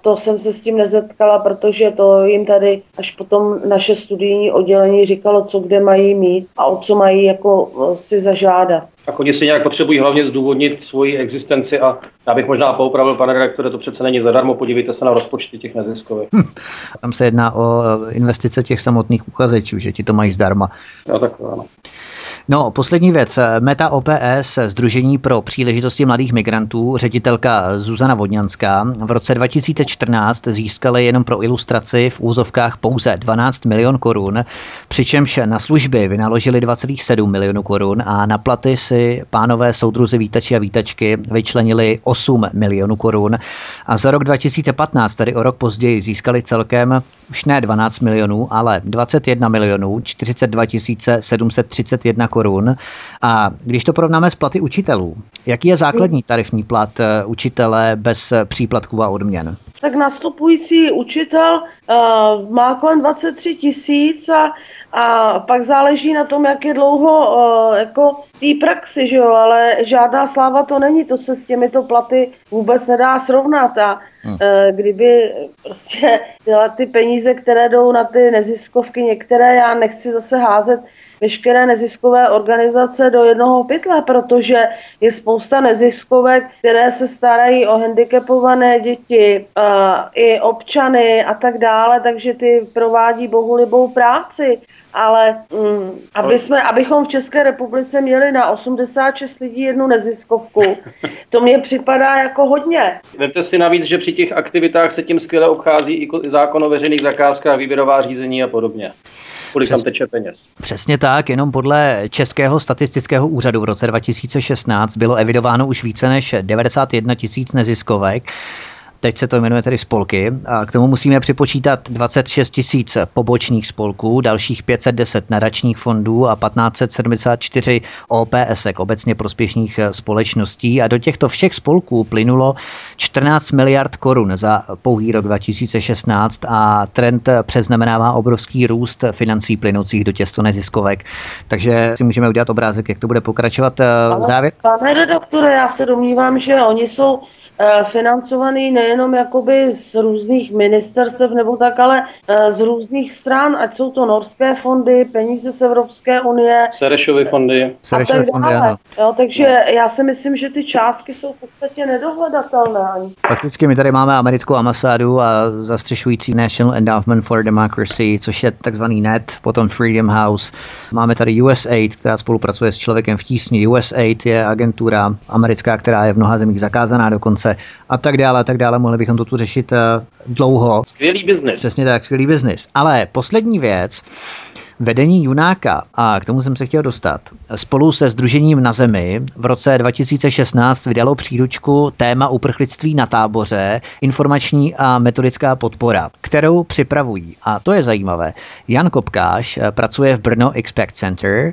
B: to jsem se s tím nezetkala, protože to jim tady až potom naše studijní oddělení říkalo, co kde mají mít a o co mají jako eh, si zažádat.
C: Tak oni si nějak potřebují hlavně zdůvodnit svoji existenci a já bych možná poupravil, pane redaktore, to přece není zadarmo, podívejte se na rozpočty těch neziskových. Hm.
A: Tam se jedná o eh, investice těch samotných uchazečů, že ti to mají zdarma.
C: Jo, tak ano.
A: No, poslední věc. Meta OPS, Združení pro příležitosti mladých migrantů, ředitelka Zuzana Vodňanská, v roce 2014 získali jenom pro ilustraci v úzovkách pouze 12 milion korun, přičemž na služby vynaložili 2,7 milionů korun a na platy si pánové soudruzi vítači a vítačky vyčlenili 8 milionů korun. A za rok 2015, tedy o rok později, získali celkem už ne 12 milionů, ale 21 milionů 42 731 korun. A když to porovnáme s platy učitelů, jaký je základní tarifní plat eh, učitele bez příplatků a odměn?
B: Tak nastupující učitel uh, má kolem 23 tisíc a, a pak záleží na tom, jak je dlouho uh, jako té praxi, že jo, ale žádná sláva to není, to se s těmito platy vůbec nedá srovnat a Hmm. Kdyby prostě ty peníze, které jdou na ty neziskovky, některé já nechci zase házet veškeré neziskové organizace do jednoho pytle, protože je spousta neziskovek, které se starají o handicapované děti, i občany a tak dále, takže ty provádí bohulibou práci ale mm, aby jsme, abychom v České republice měli na 86 lidí jednu neziskovku, to mně připadá jako hodně.
C: Vemte si navíc, že při těch aktivitách se tím skvěle obchází i zákon o veřejných zakázkách, výběrová řízení a podobně kolik tam teče peněz.
A: Přesně tak, jenom podle Českého statistického úřadu v roce 2016 bylo evidováno už více než 91 tisíc neziskovek, Teď se to jmenuje tedy spolky. A k tomu musíme připočítat 26 tisíc pobočných spolků, dalších 510 nadačních fondů a 1574 OPS, obecně prospěšných společností. A do těchto všech spolků plynulo 14 miliard korun za pouhý rok 2016 a trend přeznamenává obrovský růst financí plynoucích do těchto neziskovek. Takže si můžeme udělat obrázek, jak to bude pokračovat.
B: Závěr. Pane redaktore, já se domnívám, že oni jsou Eh, financovaný nejenom jakoby z různých ministerstev nebo tak, ale eh, z různých stran, ať jsou to norské fondy, peníze z Evropské unie.
C: Serešovy fondy.
B: Serešovy fondy, ano. Jo, takže já si myslím, že ty částky jsou v podstatě nedohledatelné.
A: Fakticky my tady máme americkou ambasádu a zastřešující National Endowment for Democracy, což je takzvaný NET, potom Freedom House. Máme tady USAID, která spolupracuje s člověkem v tísni. USAID je agentura americká, která je v mnoha zemích zakázaná dokonce finance a tak dále, a tak dále. Mohli bychom to tu řešit uh, dlouho.
C: Skvělý biznis.
A: Přesně tak, skvělý biznis. Ale poslední věc, Vedení Junáka, a k tomu jsem se chtěl dostat, spolu se Združením na zemi v roce 2016 vydalo příručku téma uprchlictví na táboře, informační a metodická podpora, kterou připravují. A to je zajímavé. Jan Kopkáš pracuje v Brno Expect Center,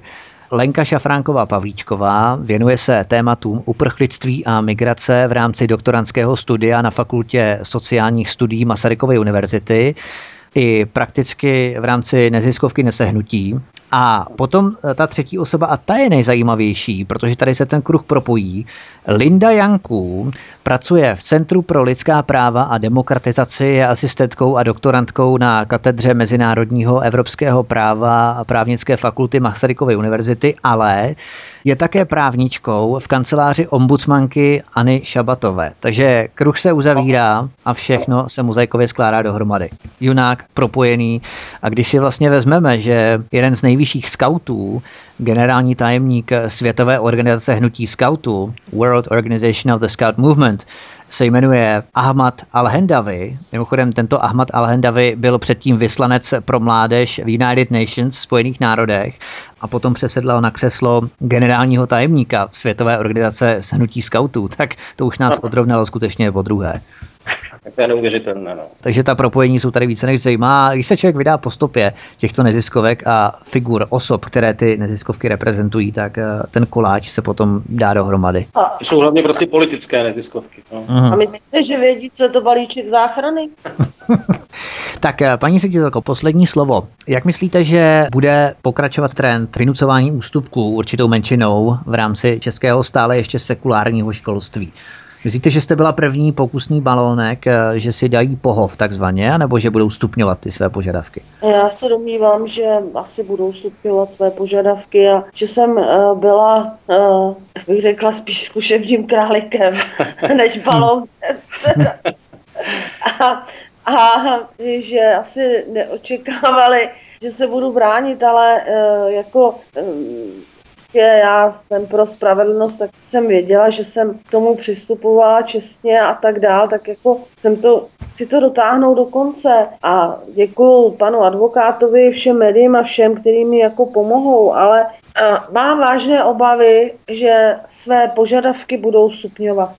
A: Lenka Šafránková Pavlíčková věnuje se tématům uprchlictví a migrace v rámci doktorantského studia na Fakultě sociálních studií Masarykovy univerzity i prakticky v rámci neziskovky nesehnutí. A potom eh, ta třetí osoba, a ta je nejzajímavější, protože tady se ten kruh propojí. Linda Janků pracuje v Centru pro lidská práva a demokratizaci, je asistentkou a doktorantkou na katedře mezinárodního evropského práva a právnické fakulty Masarykovy univerzity, ale je také právničkou v kanceláři ombudsmankyAny Šabatové. Takže kruh se uzavírá a všechno se mozaikově skládá dohromady. Junák propojený a když si vlastně vezmeme, že jeden z nejvyšších skautů, generální tajemník Světové organizace hnutí skautů, World Organization of the Scout Movement, se jmenuje Ahmad Al-Hendavi. Mimochodem, tento Ahmad Al-Hendavi byl předtím vyslanec pro mládež v United Nations, Spojených národech, a potom přesedlal na křeslo generálního tajemníka Světové organizace hnutí skautů. Tak to už nás odrovnalo skutečně po druhé.
C: Tak to je neuvěřitelné. No.
A: Takže ta propojení jsou tady více než zajímá. Když se člověk vydá po stopě těchto neziskovek a figur osob, které ty neziskovky reprezentují, tak eh, ten koláč se potom dá dohromady.
C: A jsou hlavně prostě politické neziskovky. No.
B: Uh-huh. A myslíte, že vědí, co je to balíček záchrany?
A: tak eh, paní ředitelko, poslední slovo. Jak myslíte, že bude pokračovat trend vynucování ústupků určitou menšinou v rámci českého stále ještě sekulárního školství? Myslíte, že jste byla první pokusný balónek, eh, že si dají pohov takzvaně, nebo že budou stupňovat ty své požadavky?
B: Já se domnívám, že asi budou stupňovat své požadavky a že jsem uh, byla, bych řekla, spíš zkušebním králíkem než balónkem. a, a že asi neočekávali, že se budu bránit, ale jako já jsem pro spravedlnost, tak jsem věděla, že jsem k tomu přistupovala čestně a tak dál, tak jako jsem to, chci to dotáhnout do konce a děkuji panu advokátovi, všem médiím a všem, kterými mi jako pomohou, ale mám vážné obavy, že své požadavky budou stupňovat.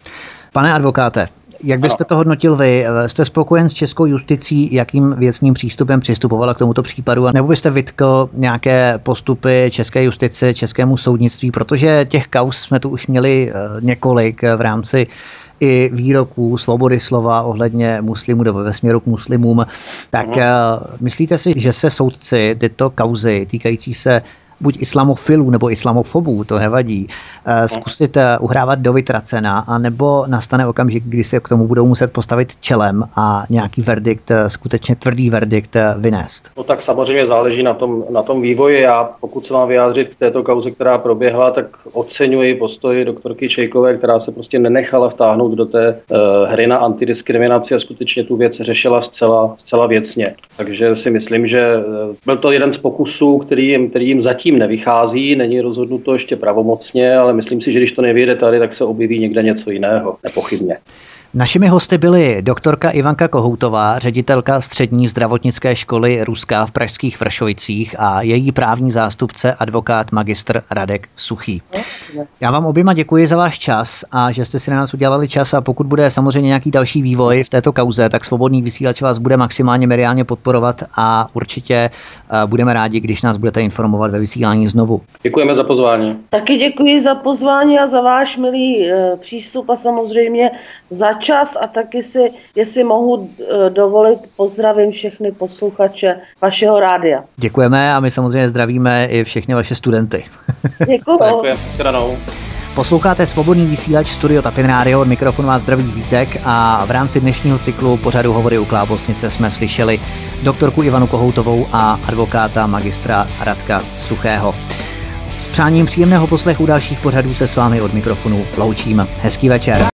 A: Pane advokáte, jak byste to hodnotil vy? Jste spokojen s českou justicí, jakým věcným přístupem přistupovala k tomuto případu? Nebo byste vytkl nějaké postupy české justice, českému soudnictví? Protože těch kaus jsme tu už měli eh, několik v rámci i výroků svobody slova ohledně muslimů nebo ve směru k muslimům. Tak uh, myslíte si, že se soudci tyto kauzy týkající se buď islamofilů nebo islamofobů, to nevadí, eh, zkusit eh, uhrávat do vytracena, anebo nastane okamžik, kdy se k tomu budou muset postavit čelem a nějaký verdikt, eh, skutečně tvrdý verdikt vynést.
C: No tak samozřejmě záleží na tom, na tom vývoji. Já pokud se mám vyjádřit k této kauze, která proběhla, tak oceňuji postoj doktorky Čejkové, která se prostě nenechala vtáhnout do té uh, hry na antidiskriminaci a skutečně tu věc řešila zcela, zcela věcně. Takže si myslím, že byl to jeden z pokusů, který jim, který jim zatím zatím nevychází, není rozhodnuto ještě pravomocně, ale myslím si, že když to nevyjde tady, tak se objeví někde něco jiného, nepochybně.
A: Našimi hosty byly doktorka Ivanka Kohoutová, ředitelka střední zdravotnické školy Ruská v Pražských Vršovicích a její právní zástupce advokát magistr Radek Suchý. Já vám oběma děkuji za váš čas a že jste si na nás udělali čas a pokud bude samozřejmě nějaký další vývoj v této kauze, tak svobodný vysílač vás bude maximálně mediálně podporovat a určitě budeme rádi, když nás budete informovat ve vysílání znovu.
C: Děkujeme za pozvání.
B: Taky děkuji za pozvání a za váš milý eh, přístup a samozřejmě za čas a taky si, jestli mohu eh, dovolit, pozdravím všechny posluchače vašeho rádia.
A: Děkujeme a my samozřejmě zdravíme i všechny vaše studenty.
B: Děkuji.
A: Posloucháte svobodný vysílač Studio Tapin Radio, od mikrofonu vás zdraví Vítek a v rámci dnešního cyklu pořadu Hovory u Klábosnice jsme slyšeli doktorku Ivanu Kohoutovou a advokáta magistra Radka Suchého. S přáním příjemného poslechu dalších pořadů se s vámi od mikrofonu loučím. Hezký večer.